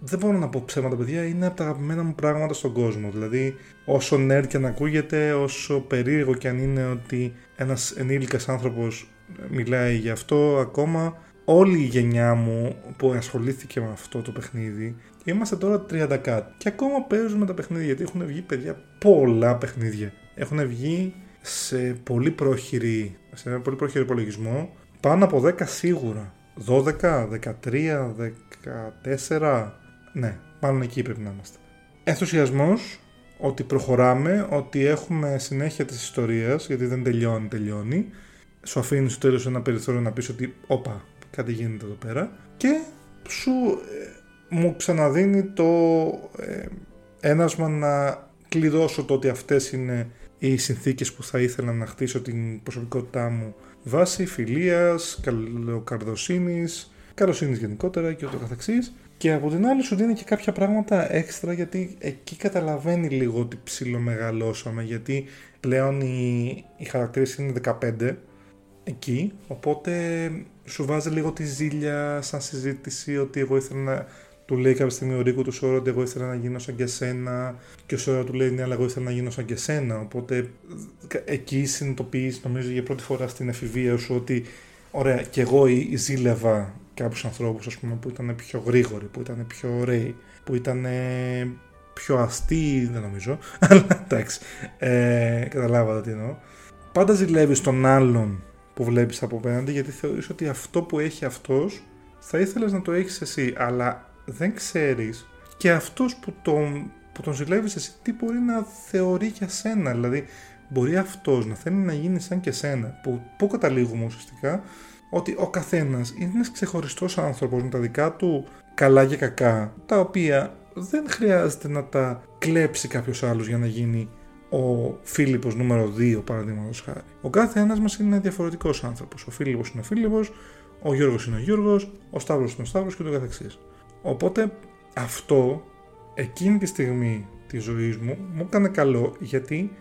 δεν μπορώ να πω ψέματα παιδιά, είναι από τα αγαπημένα μου πράγματα στον κόσμο. Δηλαδή όσο nerd και αν ακούγεται, όσο περίεργο και αν είναι ότι ένας ενήλικας άνθρωπος μιλάει γι' αυτό ακόμα, όλη η γενιά μου που ασχολήθηκε με αυτό το παιχνίδι είμαστε τώρα 30 κάτι και ακόμα παίζουμε τα παιχνίδια γιατί έχουν βγει παιδιά πολλά παιχνίδια. Έχουν βγει σε πολύ πρόχειρη σε ένα πολύ πρόχειρο υπολογισμό πάνω από 10 σίγουρα. 12, 13, 14 ναι, μάλλον εκεί πρέπει να είμαστε. Ενθουσιασμός ότι προχωράμε, ότι έχουμε συνέχεια της ιστορίας γιατί δεν τελειώνει, τελειώνει. Σου αφήνει στο τέλος ένα περιθώριο να πεις ότι όπα, κάτι γίνεται εδώ πέρα και σου ε, μου ξαναδίνει το ε, ένασμα να κλειδώσω το ότι αυτές είναι οι συνθήκες που θα ήθελα να χτίσω την προσωπικότητά μου βάσει φιλίας, καλοκαρδοσύνης, καλοσύνης γενικότερα και ούτω καθεξής. Και από την άλλη σου δίνει και κάποια πράγματα έξτρα γιατί εκεί καταλαβαίνει λίγο ότι ψιλομεγαλώσαμε γιατί πλέον οι, οι χαρακτήρες είναι 15 εκεί οπότε σου βάζει λίγο τη ζήλια σαν συζήτηση ότι εγώ ήθελα να του λέει κάποια στιγμή ο Ρίκο του Σόρο ότι εγώ ήθελα να γίνω σαν και σένα και ο Σόρο του λέει ναι αλλά εγώ ήθελα να γίνω σαν και σένα οπότε εκεί συνειδητοποιείς νομίζω για πρώτη φορά στην εφηβεία σου ότι ωραία και εγώ ζήλευα κάποιους ανθρώπους ας πούμε, που ήταν πιο γρήγοροι, που ήταν πιο ωραίοι, που ήταν πιο αστείοι, δεν νομίζω, αλλά εντάξει, ε, καταλάβατε τι εννοώ. Πάντα ζηλεύεις τον άλλον που βλέπεις από απέναντι γιατί θεωρείς ότι αυτό που έχει αυτός θα ήθελες να το έχεις εσύ, αλλά δεν ξέρεις και αυτός που τον, που τον ζηλεύεις εσύ τι μπορεί να θεωρεί για σένα, δηλαδή μπορεί αυτός να θέλει να γίνει σαν και σένα, που πού καταλήγουμε ουσιαστικά, ότι ο καθένας είναι ένας ξεχωριστός άνθρωπος με τα δικά του καλά και κακά, τα οποία δεν χρειάζεται να τα κλέψει κάποιος άλλος για να γίνει ο Φίλιππος νούμερο 2 παραδείγματος χάρη. Ο κάθε ένας μας είναι διαφορετικός άνθρωπος. Ο Φίλιππος είναι ο Φίλιππος, ο Γιώργος είναι ο Γιώργος, ο Σταύρος είναι ο Σταύρος και το καθεξής. Οπότε αυτό εκείνη τη στιγμή τη ζωή μου μου έκανε καλό γιατί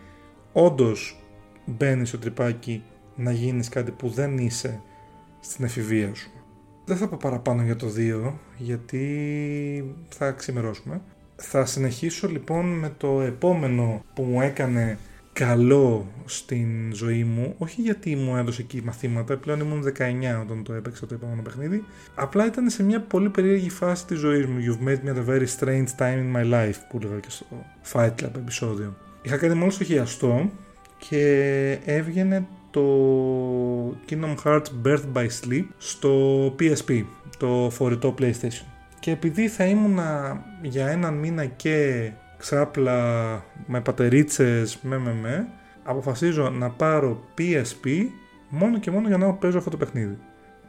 όντως μπαίνει στο τρυπάκι να γίνεις κάτι που δεν είσαι στην εφηβεία σου. Δεν θα πω παραπάνω για το 2 γιατί θα ξημερώσουμε. Θα συνεχίσω λοιπόν με το επόμενο που μου έκανε καλό στην ζωή μου, όχι γιατί μου έδωσε εκεί μαθήματα, πλέον ήμουν 19 όταν το έπαιξα το επόμενο παιχνίδι, απλά ήταν σε μια πολύ περίεργη φάση της ζωής μου. You've made me at a very strange time in my life, που έλεγα και στο Fight Club επεισόδιο. Είχα κάνει μόλις το χειαστό και έβγαινε το Kingdom Hearts Birth by Sleep στο PSP, το φορητό PlayStation. Και επειδή θα ήμουνα για έναν μήνα και ξάπλα με πατερίτσες με με με, αποφασίζω να πάρω PSP μόνο και μόνο για να παίζω αυτό το παιχνίδι.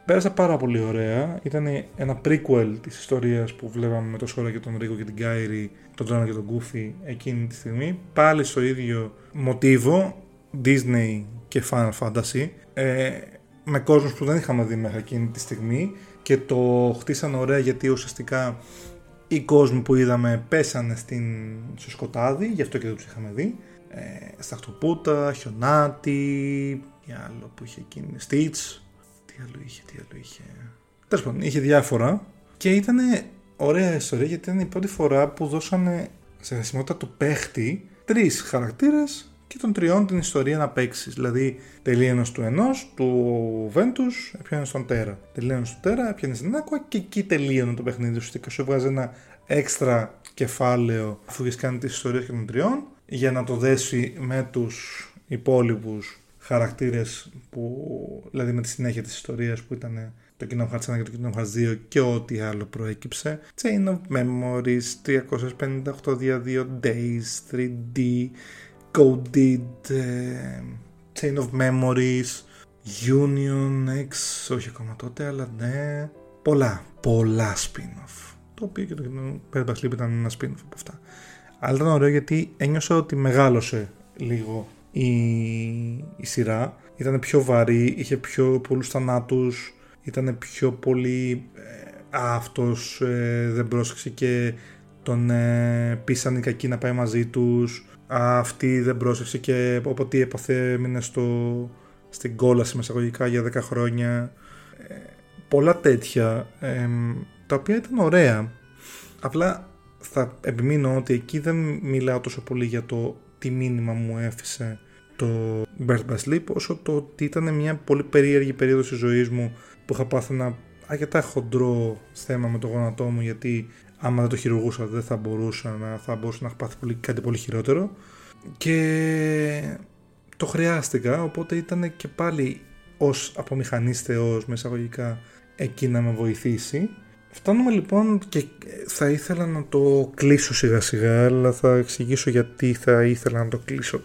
Πέρασα πάρα πολύ ωραία. Ήταν ένα prequel της ιστορίας που βλέπαμε με το Σόρα και τον Ρίκο και την Κάιρι, τον Τζόνα και τον Γκούφι εκείνη τη στιγμή. Πάλι στο ίδιο μοτίβο, Disney και Final Fantasy ε, με κόσμους που δεν είχαμε δει μέχρι εκείνη τη στιγμή και το χτίσανε ωραία γιατί ουσιαστικά οι κόσμοι που είδαμε πέσανε στην, στο σκοτάδι, γι' αυτό και δεν τους είχαμε δει. Ε, Σταχτοπούτα, Χιονάτι, τι άλλο που είχε εκείνη, Stitch, τι άλλο είχε, τι άλλο είχε. Τέλος πάντων, είχε διάφορα και ήταν ωραία ιστορία γιατί ήταν η πρώτη φορά που δώσανε σε χρησιμότητα του παίχτη τρεις χαρακτήρες και των τριών την ιστορία να παίξεις. Δηλαδή, τελείωνες του ενός, του Βέντου, έπιανες στον Τέρα. Τελείωνες του Τέρα, έπιανες στην Άκουα και εκεί τελείωνε το παιχνίδι. Ουσιαστικά σου βγάζει ένα έξτρα κεφάλαιο αφού έχει κάνει τις ιστορίες και των τριών για να το δέσει με τους υπόλοιπους χαρακτήρες που. δηλαδή με τη συνέχεια της ιστορίας που ήταν το Kingdom Hearts 1 και το Kingdom Hearts 2 και ό,τι άλλο προέκυψε. Chain of Memories, 358 δια 2 Days, 3D, Coded, uh, Chain of Memories, Union X, όχι ακόμα τότε, αλλά ναι, πολλά, πολλά spin-off. Το οποίο και το Bird Sleep ήταν ένα spin-off από αυτά. Αλλά ήταν ωραίο γιατί ένιωσα ότι μεγάλωσε λίγο η, η σειρά. Ήταν πιο βαρύ, είχε πιο πολλούς θανάτους, ήταν πιο πολύ ε, αυτός ε, δεν πρόσεξε και τον ε, πείσαν οι κακοί να πάει μαζί τους αυτή δεν πρόσεξε και όποτε έπαθε έμεινε στο, στην κόλαση μεσαγωγικά για 10 χρόνια. Ε, πολλά τέτοια τα οποία ήταν ωραία. Απλά θα επιμείνω ότι εκεί δεν μιλάω τόσο πολύ για το τι μήνυμα μου έφυσε το Birth by Sleep όσο το ότι ήταν μια πολύ περίεργη περίοδος της ζωής μου που είχα πάθει ένα αρκετά χοντρό θέμα με το γόνατό μου γιατί άμα δεν το χειρουργούσα δεν θα μπορούσα να, θα μπορούσα να έχω πάθει πολύ, κάτι πολύ χειρότερο. Και το χρειάστηκα οπότε ήταν και πάλι ως απομηχανής θεός μεσαγωγικά εκεί να με βοηθήσει. Φτάνουμε λοιπόν και θα ήθελα να το κλείσω σιγά σιγά αλλά θα εξηγήσω γιατί θα ήθελα να το κλείσω.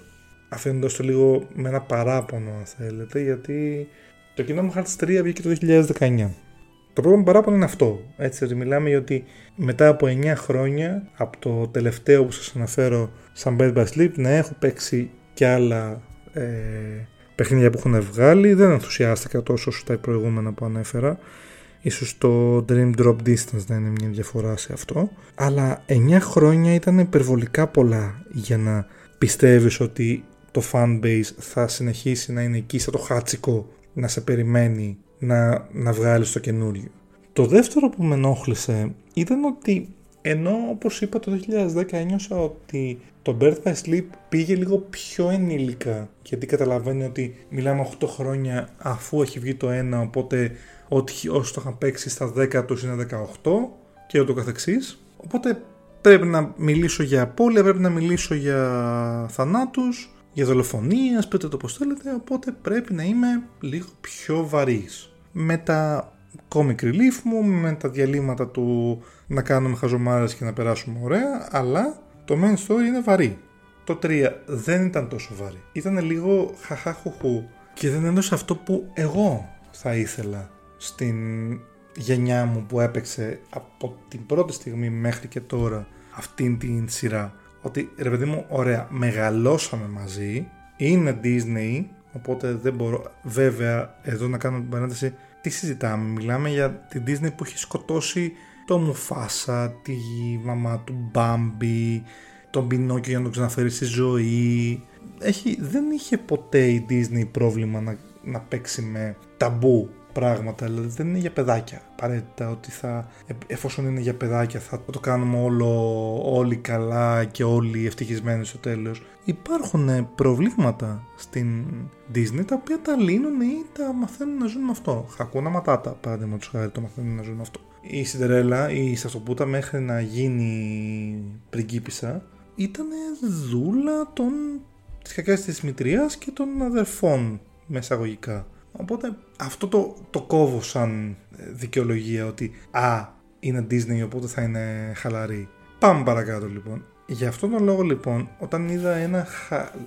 Αφήνοντας το λίγο με ένα παράπονο αν θέλετε γιατί το Kingdom Hearts 3 βγήκε το 2019 Το πρώτο παράπονο είναι αυτό. Έτσι, ότι μιλάμε για ότι μετά από 9 χρόνια, από το τελευταίο που σας αναφέρω σαν Bad by Sleep, να έχω παίξει και άλλα ε, παιχνίδια που έχουν βγάλει. Δεν ενθουσιάστηκα τόσο όσο τα προηγούμενα που ανέφερα. Ίσως το Dream Drop Distance να είναι μια διαφορά σε αυτό. Αλλά 9 χρόνια ήταν υπερβολικά πολλά για να πιστεύεις ότι το fanbase θα συνεχίσει να είναι εκεί σαν το χάτσικο να σε περιμένει να, να βγάλεις το καινούριο. Το δεύτερο που με ενόχλησε ήταν ότι ενώ όπως είπα το 2010 ένιωσα ότι το Birth by Sleep πήγε λίγο πιο ενήλικα γιατί καταλαβαίνει ότι μιλάμε 8 χρόνια αφού έχει βγει το ένα οπότε ότι όσοι το είχαν παίξει στα 10 τους είναι 18 και ούτω καθεξής οπότε πρέπει να μιλήσω για απώλεια, πρέπει να μιλήσω για θανάτους για δολοφονίες, πείτε το πως θέλετε οπότε πρέπει να είμαι λίγο πιο βαρύς με τα comic relief μου, με τα διαλύματα του να κάνουμε χαζομάρες και να περάσουμε ωραία, αλλά το main story είναι βαρύ. Το 3 δεν ήταν τόσο βαρύ. Ήταν λίγο χαχάχουχου και δεν έδωσε αυτό που εγώ θα ήθελα στην γενιά μου που έπαιξε από την πρώτη στιγμή μέχρι και τώρα αυτήν την σειρά. Ότι ρε παιδί μου, ωραία, μεγαλώσαμε μαζί, είναι Disney, οπότε δεν μπορώ. Βέβαια, εδώ να κάνω την παρένθεση, τι συζητάμε, μιλάμε για την Disney που έχει σκοτώσει το Μουφάσα, τη μαμά του Μπάμπι, τον Πινόκιο για να τον ξαναφέρει στη ζωή. Έχει, δεν είχε ποτέ η Disney πρόβλημα να, να παίξει με ταμπού πράγματα, δηλαδή δεν είναι για παιδάκια απαραίτητα ότι θα, εφόσον είναι για παιδάκια θα το κάνουμε όλο, όλοι καλά και όλοι ευτυχισμένοι στο τέλος. Υπάρχουν προβλήματα στην Disney τα οποία τα λύνουν ή τα μαθαίνουν να ζουν με αυτό. Χακούνα ματάτα παραδείγματος χάρη το μαθαίνουν να ζουν με αυτό. Η Σιντερέλα, η Σαστοπούτα μέχρι να γίνει πριγκίπισσα ήταν δούλα των της κακιάς της μητρίας και των αδερφών μεσαγωγικά. Οπότε αυτό το, το κόβω σαν δικαιολογία ότι α, είναι Disney οπότε θα είναι χαλαρή. Πάμε παρακάτω λοιπόν. Γι' αυτόν τον λόγο λοιπόν όταν είδα ένα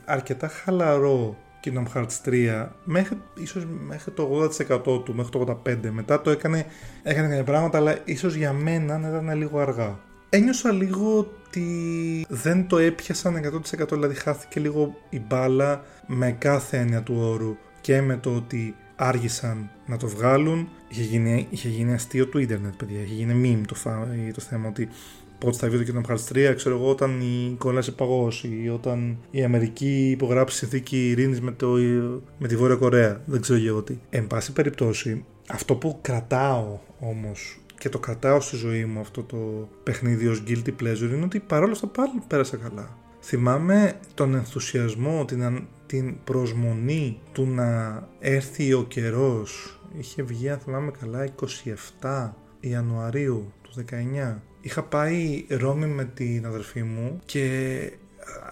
αρκετά χαλαρό Kingdom Hearts 3 μέχρι, ίσως μέχρι το 80% του, μέχρι το 85% μετά το έκανε, έκανε κάποια πράγματα αλλά ίσως για μένα να ήταν λίγο αργά. Ένιωσα λίγο ότι δεν το έπιασαν 100% δηλαδή χάθηκε λίγο η μπάλα με κάθε έννοια του όρου και με το ότι άργησαν να το βγάλουν. Είχε γίνει, είχε γίνει αστείο του ίντερνετ, παιδιά. Είχε γίνει meme το, το θέμα ότι πότε θα βγει το Kingdom Hearts 3, ξέρω εγώ, όταν η Κολλά παγώσει ή όταν η Αμερική υπογράψει συνθήκη ειρήνης με, με τη Βόρεια Κορέα. Δεν ξέρω εγώ τι. Εν πάση περιπτώσει, αυτό που κρατάω όμως και το κρατάω στη ζωή μου αυτό το παιχνίδι ως guilty pleasure είναι ότι παρόλο αυτά πάλι πέρασα καλά. Θυμάμαι τον ενθουσιασμό, την, την προσμονή του να έρθει ο καιρός. Είχε βγει, αν θυμάμαι καλά, 27 Ιανουαρίου του 19. Είχα πάει Ρώμη με την αδερφή μου και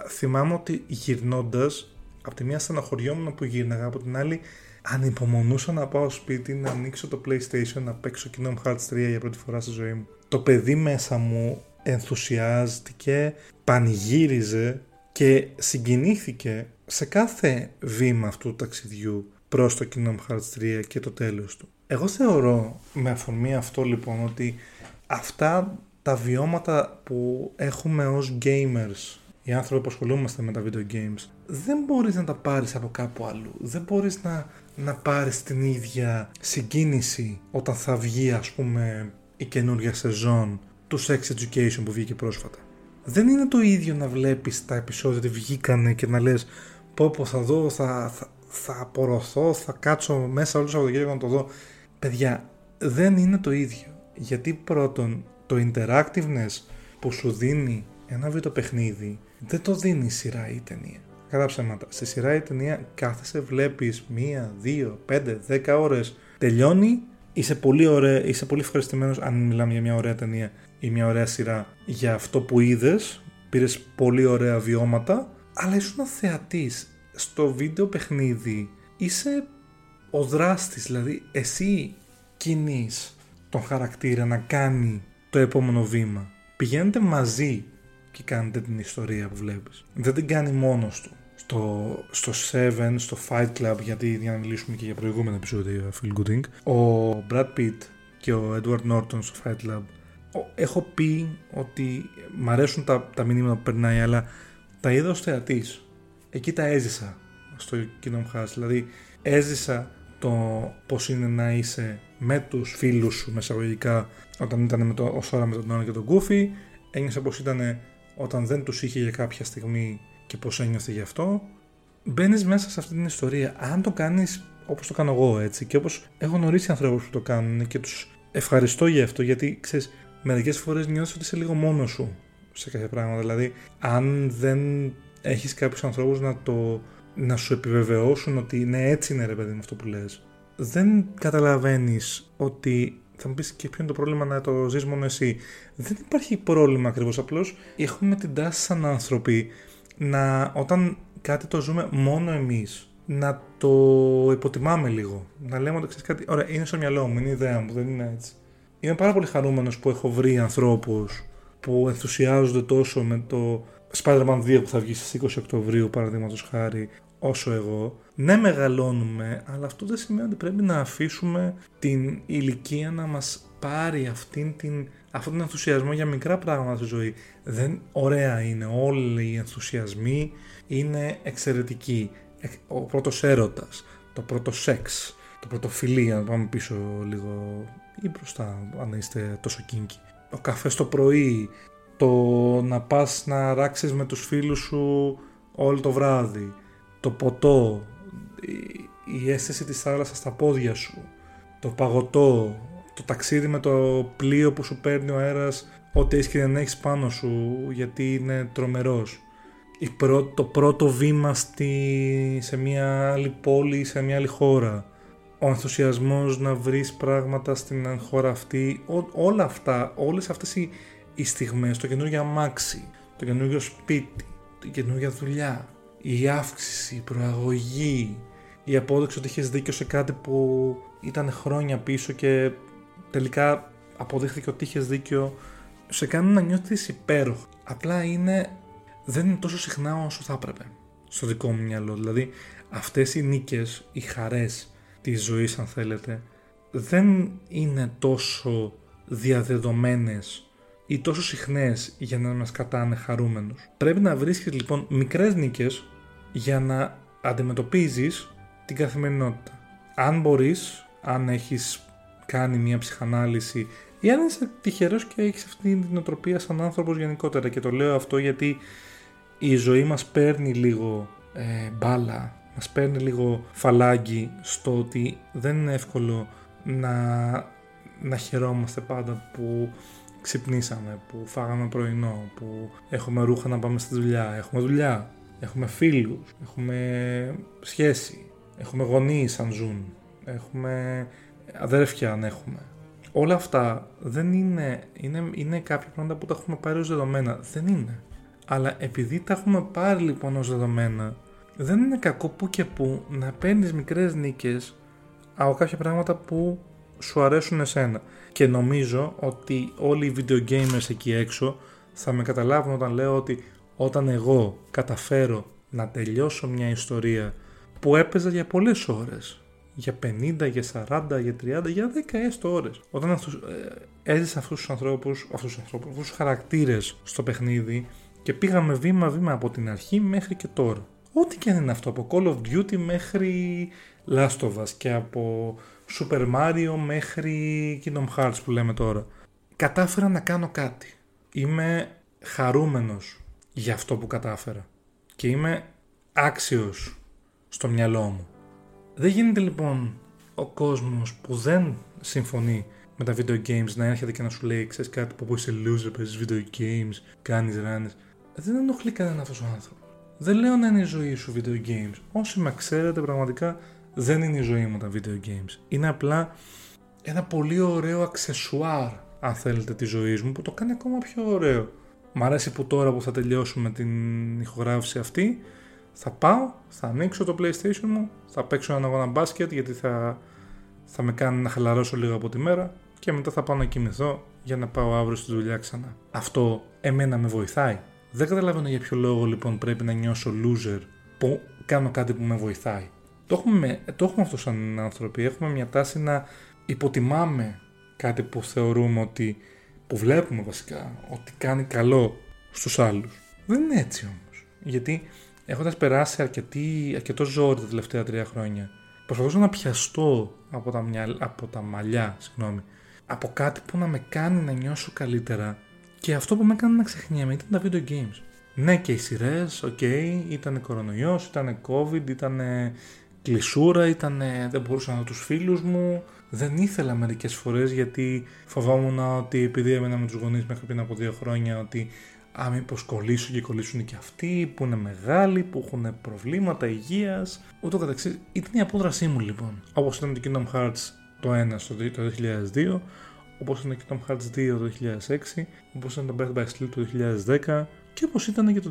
θυμάμαι ότι γυρνώντας από τη μία στεναχωριόμουν που γύρναγα, από την άλλη ανυπομονούσα να πάω σπίτι, να ανοίξω το PlayStation, να παίξω Kingdom Hearts 3 για πρώτη φορά στη ζωή μου. Το παιδί μέσα μου ενθουσιάστηκε, πανηγύριζε και συγκινήθηκε σε κάθε βήμα αυτού του ταξιδιού προς το Kingdom Hearts 3 και το τέλος του. Εγώ θεωρώ με αφορμή αυτό λοιπόν ότι αυτά τα βιώματα που έχουμε ως gamers οι άνθρωποι που ασχολούμαστε με τα video games δεν μπορείς να τα πάρεις από κάπου αλλού δεν μπορείς να, να πάρεις την ίδια συγκίνηση όταν θα βγει ας πούμε η καινούργια σεζόν του Sex Education που βγήκε πρόσφατα δεν είναι το ίδιο να βλέπεις τα επεισόδια ότι βγήκανε και να λες πω πω θα δω, θα, θα, θα απορροθώ, θα κάτσω μέσα όλο το Σαββατοκύριακο να το δω. Παιδιά, δεν είναι το ίδιο. Γιατί πρώτον, το interactiveness που σου δίνει ένα βίντεο παιχνίδι δεν το δίνει η σειρά ή η ταινία. Κατά ψέματα. Στη σειρά ή ταινία κάθεσαι, βλέπεις μία, δύο, πέντε, δέκα ώρες. Τελειώνει, είσαι πολύ, ωραία, είσαι πολύ ευχαριστημένος αν μιλάμε για μια ωραία ταινία ή μια ωραία σειρά για αυτό που είδες. Πήρες πολύ ωραία βιώματα, αλλά ήσουν θεατής. Στο βίντεο παιχνίδι είσαι ο δράστης, δηλαδή εσύ κινείς τον χαρακτήρα να κάνει το επόμενο βήμα. Πηγαίνετε μαζί και κάνετε την ιστορία που βλέπεις. Δεν την κάνει μόνος του. Στο, στο Seven, στο Fight Club, γιατί για να μιλήσουμε και για προηγούμενο επεισόδιο Feel Good Inc., ο Brad Pitt και ο Edward Norton στο Fight Club. Έχω πει ότι μ' αρέσουν τα, τα μηνύματα που περνάει, αλλά τα είδα ως θεατής. Εκεί τα έζησα στο Kingdom Hearts. Δηλαδή έζησα το πώς είναι να είσαι με τους φίλους σου μεσαγωγικά όταν ήταν με το, ως ώρα με τον Νόρα και τον Goofy. Ένιωσα πως ήταν όταν δεν τους είχε για κάποια στιγμή και πώς ένιωθε γι' αυτό. Μπαίνεις μέσα σε αυτή την ιστορία. Αν το κάνεις όπως το κάνω εγώ έτσι και όπως έχω γνωρίσει ανθρώπους που το κάνουν και τους ευχαριστώ για αυτό γιατί ξέρεις μερικές φορές νιώθεις ότι είσαι λίγο μόνος σου σε κάποια πράγματα. Δηλαδή αν δεν έχεις κάποιους ανθρώπους να το να σου επιβεβαιώσουν ότι ναι έτσι είναι ρε παιδί με αυτό που λες δεν καταλαβαίνεις ότι θα μου πεις και ποιο είναι το πρόβλημα να το ζεις μόνο εσύ. Δεν υπάρχει πρόβλημα ακριβώς. Απλώς έχουμε την τάση σαν άνθρωποι να όταν κάτι το ζούμε μόνο εμείς, να το υποτιμάμε λίγο. Να λέμε ότι ξέρεις κάτι. Ωραία, είναι στο μυαλό μου, είναι η ιδέα μου, δεν είναι έτσι. Είμαι πάρα πολύ χαρούμενος που έχω βρει ανθρώπους που ενθουσιάζονται τόσο με το Spider-Man 2 που θα βγει στις 20 Οκτωβρίου παραδείγματος χάρη όσο εγώ. Ναι μεγαλώνουμε, αλλά αυτό δεν σημαίνει ότι πρέπει να αφήσουμε την ηλικία να μας πάρει αυτήν την, αυτόν τον ενθουσιασμό για μικρά πράγματα στη ζωή. Δεν ωραία είναι όλοι οι ενθουσιασμοί, είναι εξαιρετικοί. Ο πρώτος έρωτας, το πρώτο σεξ, το πρώτο φιλί, αν πάμε πίσω λίγο ή μπροστά αν είστε τόσο κίνκι. Ο καφέ το πρωί, το να πας να ράξεις με τους φίλους σου όλο το βράδυ, το ποτό, η αίσθηση της θάλασσας στα πόδια σου, το παγωτό, το ταξίδι με το πλοίο που σου παίρνει ο αέρας, ό,τι έχεις και δεν έχεις πάνω σου γιατί είναι τρομερός. Η το πρώτο βήμα στη, σε μια άλλη πόλη, σε μια άλλη χώρα. Ο ενθουσιασμός να βρεις πράγματα στην χώρα αυτή, όλα αυτά, όλες αυτές οι, οι στιγμές, το καινούργιο αμάξι, το καινούργιο σπίτι, η καινούργια δουλειά, η αύξηση, η προαγωγή, η απόδειξη ότι είχε δίκιο σε κάτι που ήταν χρόνια πίσω και τελικά αποδείχθηκε ότι είχες δίκιο, σε κάνουν να νιώθεις υπέροχο. Απλά είναι, δεν είναι τόσο συχνά όσο θα έπρεπε στο δικό μου μυαλό. Δηλαδή αυτές οι νίκες, οι χαρές της ζωής αν θέλετε, δεν είναι τόσο διαδεδομένες ή τόσο συχνές για να μας κατάνε χαρούμενους. Πρέπει να βρίσκεις λοιπόν μικρές νίκες για να αντιμετωπίζεις την καθημερινότητα. Αν μπορείς, αν έχεις κάνει μια ψυχανάλυση ή αν είσαι τυχερός και έχεις αυτή την νοοτροπία σαν άνθρωπος γενικότερα και το λέω αυτό γιατί η ζωή μας παίρνει λίγο ε, μπάλα, μας παίρνει λίγο φαλάγγι στο ότι δεν είναι εύκολο να, να χαιρόμαστε πάντα που ξυπνήσαμε, που φάγαμε πρωινό, που έχουμε ρούχα να πάμε στη δουλειά, έχουμε δουλειά, έχουμε φίλους, έχουμε σχέση, έχουμε γονείς αν ζουν, έχουμε αδέρφια αν έχουμε. Όλα αυτά δεν είναι, είναι, είναι κάποια πράγματα που τα έχουμε πάρει ως δεδομένα. Δεν είναι. Αλλά επειδή τα έχουμε πάρει λοιπόν ως δεδομένα, δεν είναι κακό που και που να παίρνεις μικρές νίκες από κάποια πράγματα που σου αρέσουν εσένα. Και νομίζω ότι όλοι οι video gamers εκεί έξω θα με καταλάβουν όταν λέω ότι όταν εγώ καταφέρω να τελειώσω μια ιστορία που έπαιζα για πολλές ώρες για 50, για 40, για 30, για 10 έστω ώρες. Όταν αυτούς, ε, έζησα αυτούς τους ανθρώπους, αυτούς τους ανθρώπους, αυτούς τους χαρακτήρες στο παιχνίδι και πήγαμε βήμα-βήμα από την αρχή μέχρι και τώρα. Ό,τι και αν είναι αυτό, από Call of Duty μέχρι Last of Us και από Super Mario μέχρι Kingdom Hearts που λέμε τώρα. Κατάφερα να κάνω κάτι. Είμαι χαρούμενος για αυτό που κατάφερα. Και είμαι άξιος στο μυαλό μου. Δεν γίνεται λοιπόν ο κόσμος που δεν συμφωνεί με τα video games να έρχεται και να σου λέει ξέρεις κάτι που είσαι loser, παίζεις video games, κάνεις ράνες. Δεν ενοχλεί κανένα αυτός ο άνθρωπος. Δεν λέω να είναι η ζωή σου video games. Όσοι με ξέρετε πραγματικά δεν είναι η ζωή μου τα video games. Είναι απλά ένα πολύ ωραίο αξεσουάρ αν θέλετε της ζωής μου που το κάνει ακόμα πιο ωραίο. Μ' αρέσει που τώρα που θα τελειώσουμε την ηχογράφηση αυτή θα πάω, θα ανοίξω το PlayStation μου, θα παίξω ένα αγώνα μπάσκετ γιατί θα, θα με κάνει να χαλαρώσω λίγο από τη μέρα και μετά θα πάω να κοιμηθώ για να πάω αύριο στη δουλειά ξανά. Αυτό εμένα με βοηθάει. Δεν καταλαβαίνω για ποιο λόγο λοιπόν πρέπει να νιώσω loser που κάνω κάτι που με βοηθάει. Το έχουμε, το έχουμε αυτό σαν άνθρωποι. Έχουμε μια τάση να υποτιμάμε κάτι που θεωρούμε ότι, που βλέπουμε βασικά, ότι κάνει καλό στους άλλους. Δεν είναι έτσι όμως. Γιατί έχοντας περάσει αρκετή, αρκετό ζόρι τα τελευταία τρία χρόνια, προσπαθούσα να πιαστώ από τα, από τα μαλλιά, συγγνώμη, από κάτι που να με κάνει να νιώσω καλύτερα και αυτό που με έκανε να ξεχνιέμαι ήταν τα video games. Ναι και οι σειρές, OK, okay, ήταν κορονοϊός, ήταν covid, ήταν κλεισούρα, ήταν δεν μπορούσα να δω τους φίλους μου, δεν ήθελα μερικές φορές γιατί φοβόμουν ότι επειδή έμενα με τους γονείς μέχρι πριν από δύο χρόνια ότι α μήπως κολλήσω και κολλήσουν και αυτοί που είναι μεγάλοι, που έχουν προβλήματα υγείας, ούτω καθεξής. Ήταν η απόδρασή μου λοιπόν. Όπως ήταν το Kingdom Hearts το 1 στο το 2002, όπως ήταν το Kingdom Hearts 2 το 2006, όπως ήταν το Birth by Sleep το 2010 και όπως ήταν και το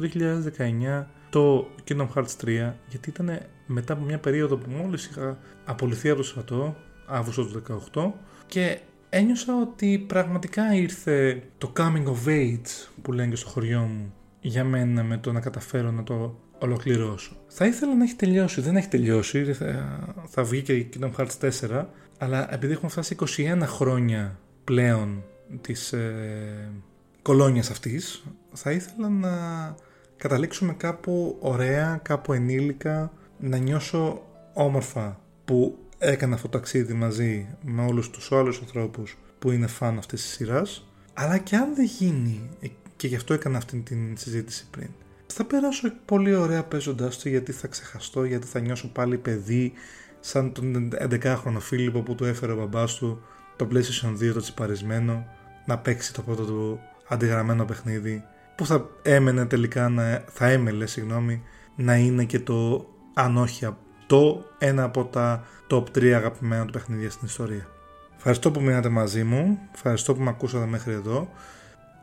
2019 το Kingdom Hearts 3 γιατί ήταν μετά από μια περίοδο που μόλις είχα απολυθεί από το στρατό Αύγουστο του 2018 και ένιωσα ότι πραγματικά ήρθε το coming of age που λένε και στο χωριό μου για μένα με το να καταφέρω να το ολοκληρώσω. Θα ήθελα να έχει τελειώσει, δεν έχει τελειώσει, θα, θα βγει και η Kingdom Hearts 4 αλλά επειδή έχουμε φτάσει 21 χρόνια πλέον της ε, κολόνιας αυτής θα ήθελα να καταλήξουμε κάπου ωραία, κάπου ενήλικα, να νιώσω όμορφα που έκανα αυτό το ταξίδι μαζί με όλους τους άλλους ανθρώπους που είναι φαν αυτής της σειράς. Αλλά και αν δεν γίνει ε, και γι' αυτό έκανα αυτή την συζήτηση πριν θα περάσω πολύ ωραία παίζοντάς το γιατί θα ξεχαστώ, γιατί θα νιώσω πάλι παιδί σαν τον 11χρονο Φίλιππο που του έφερε ο μπαμπάς του το PlayStation 2 το τσιπαρισμένο να παίξει το πρώτο του αντιγραμμένο παιχνίδι που θα έμενε τελικά να, θα έμελε συγγνώμη, να είναι και το αν όχι το ένα από τα top 3 αγαπημένα του παιχνίδια στην ιστορία. Ευχαριστώ που μείνατε μαζί μου, ευχαριστώ που με ακούσατε μέχρι εδώ.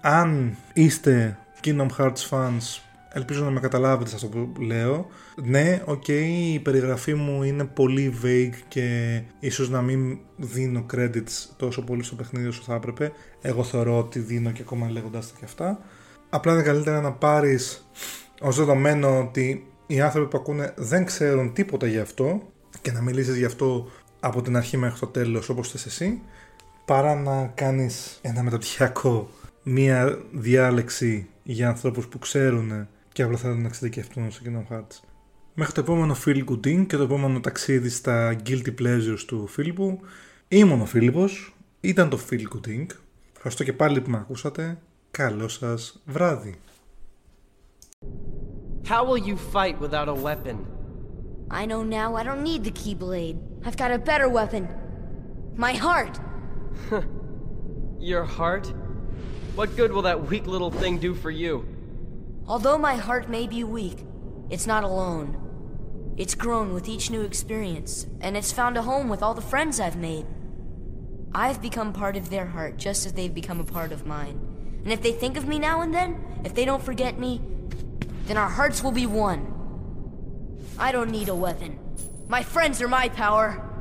Αν είστε Kingdom Hearts fans, ελπίζω να με καταλάβετε σε αυτό που λέω. Ναι, οκ, η περιγραφή μου είναι πολύ vague και ίσως να μην δίνω credits τόσο πολύ στο παιχνίδι όσο θα έπρεπε. Εγώ θεωρώ ότι δίνω και ακόμα λέγοντας τα και αυτά. Απλά είναι καλύτερα να πάρεις ως δεδομένο ότι οι άνθρωποι που ακούνε δεν ξέρουν τίποτα γι' αυτό και να μιλήσεις γι' αυτό από την αρχή μέχρι το τέλος όπως θες εσύ παρά να κάνεις ένα μεταπτυχιακό μία διάλεξη για ανθρώπους που ξέρουν και απλά θέλουν να εξειδικευτούν στο Kingdom Hearts. Μέχρι το επόμενο Phil Gooding και το επόμενο ταξίδι στα Guilty Pleasures του Φίλιππου ήμουν ο Φίλιππος, ήταν το Phil Gooding. Ευχαριστώ και πάλι που με ακούσατε. Καλό σας βράδυ. How will you fight without a weapon? I know now I don't need the Keyblade. I've got a better weapon. My heart! Your heart? What good will that weak little thing do for you? Although my heart may be weak, it's not alone. It's grown with each new experience, and it's found a home with all the friends I've made. I've become part of their heart just as they've become a part of mine. And if they think of me now and then, if they don't forget me, then our hearts will be one. I don't need a weapon. My friends are my power.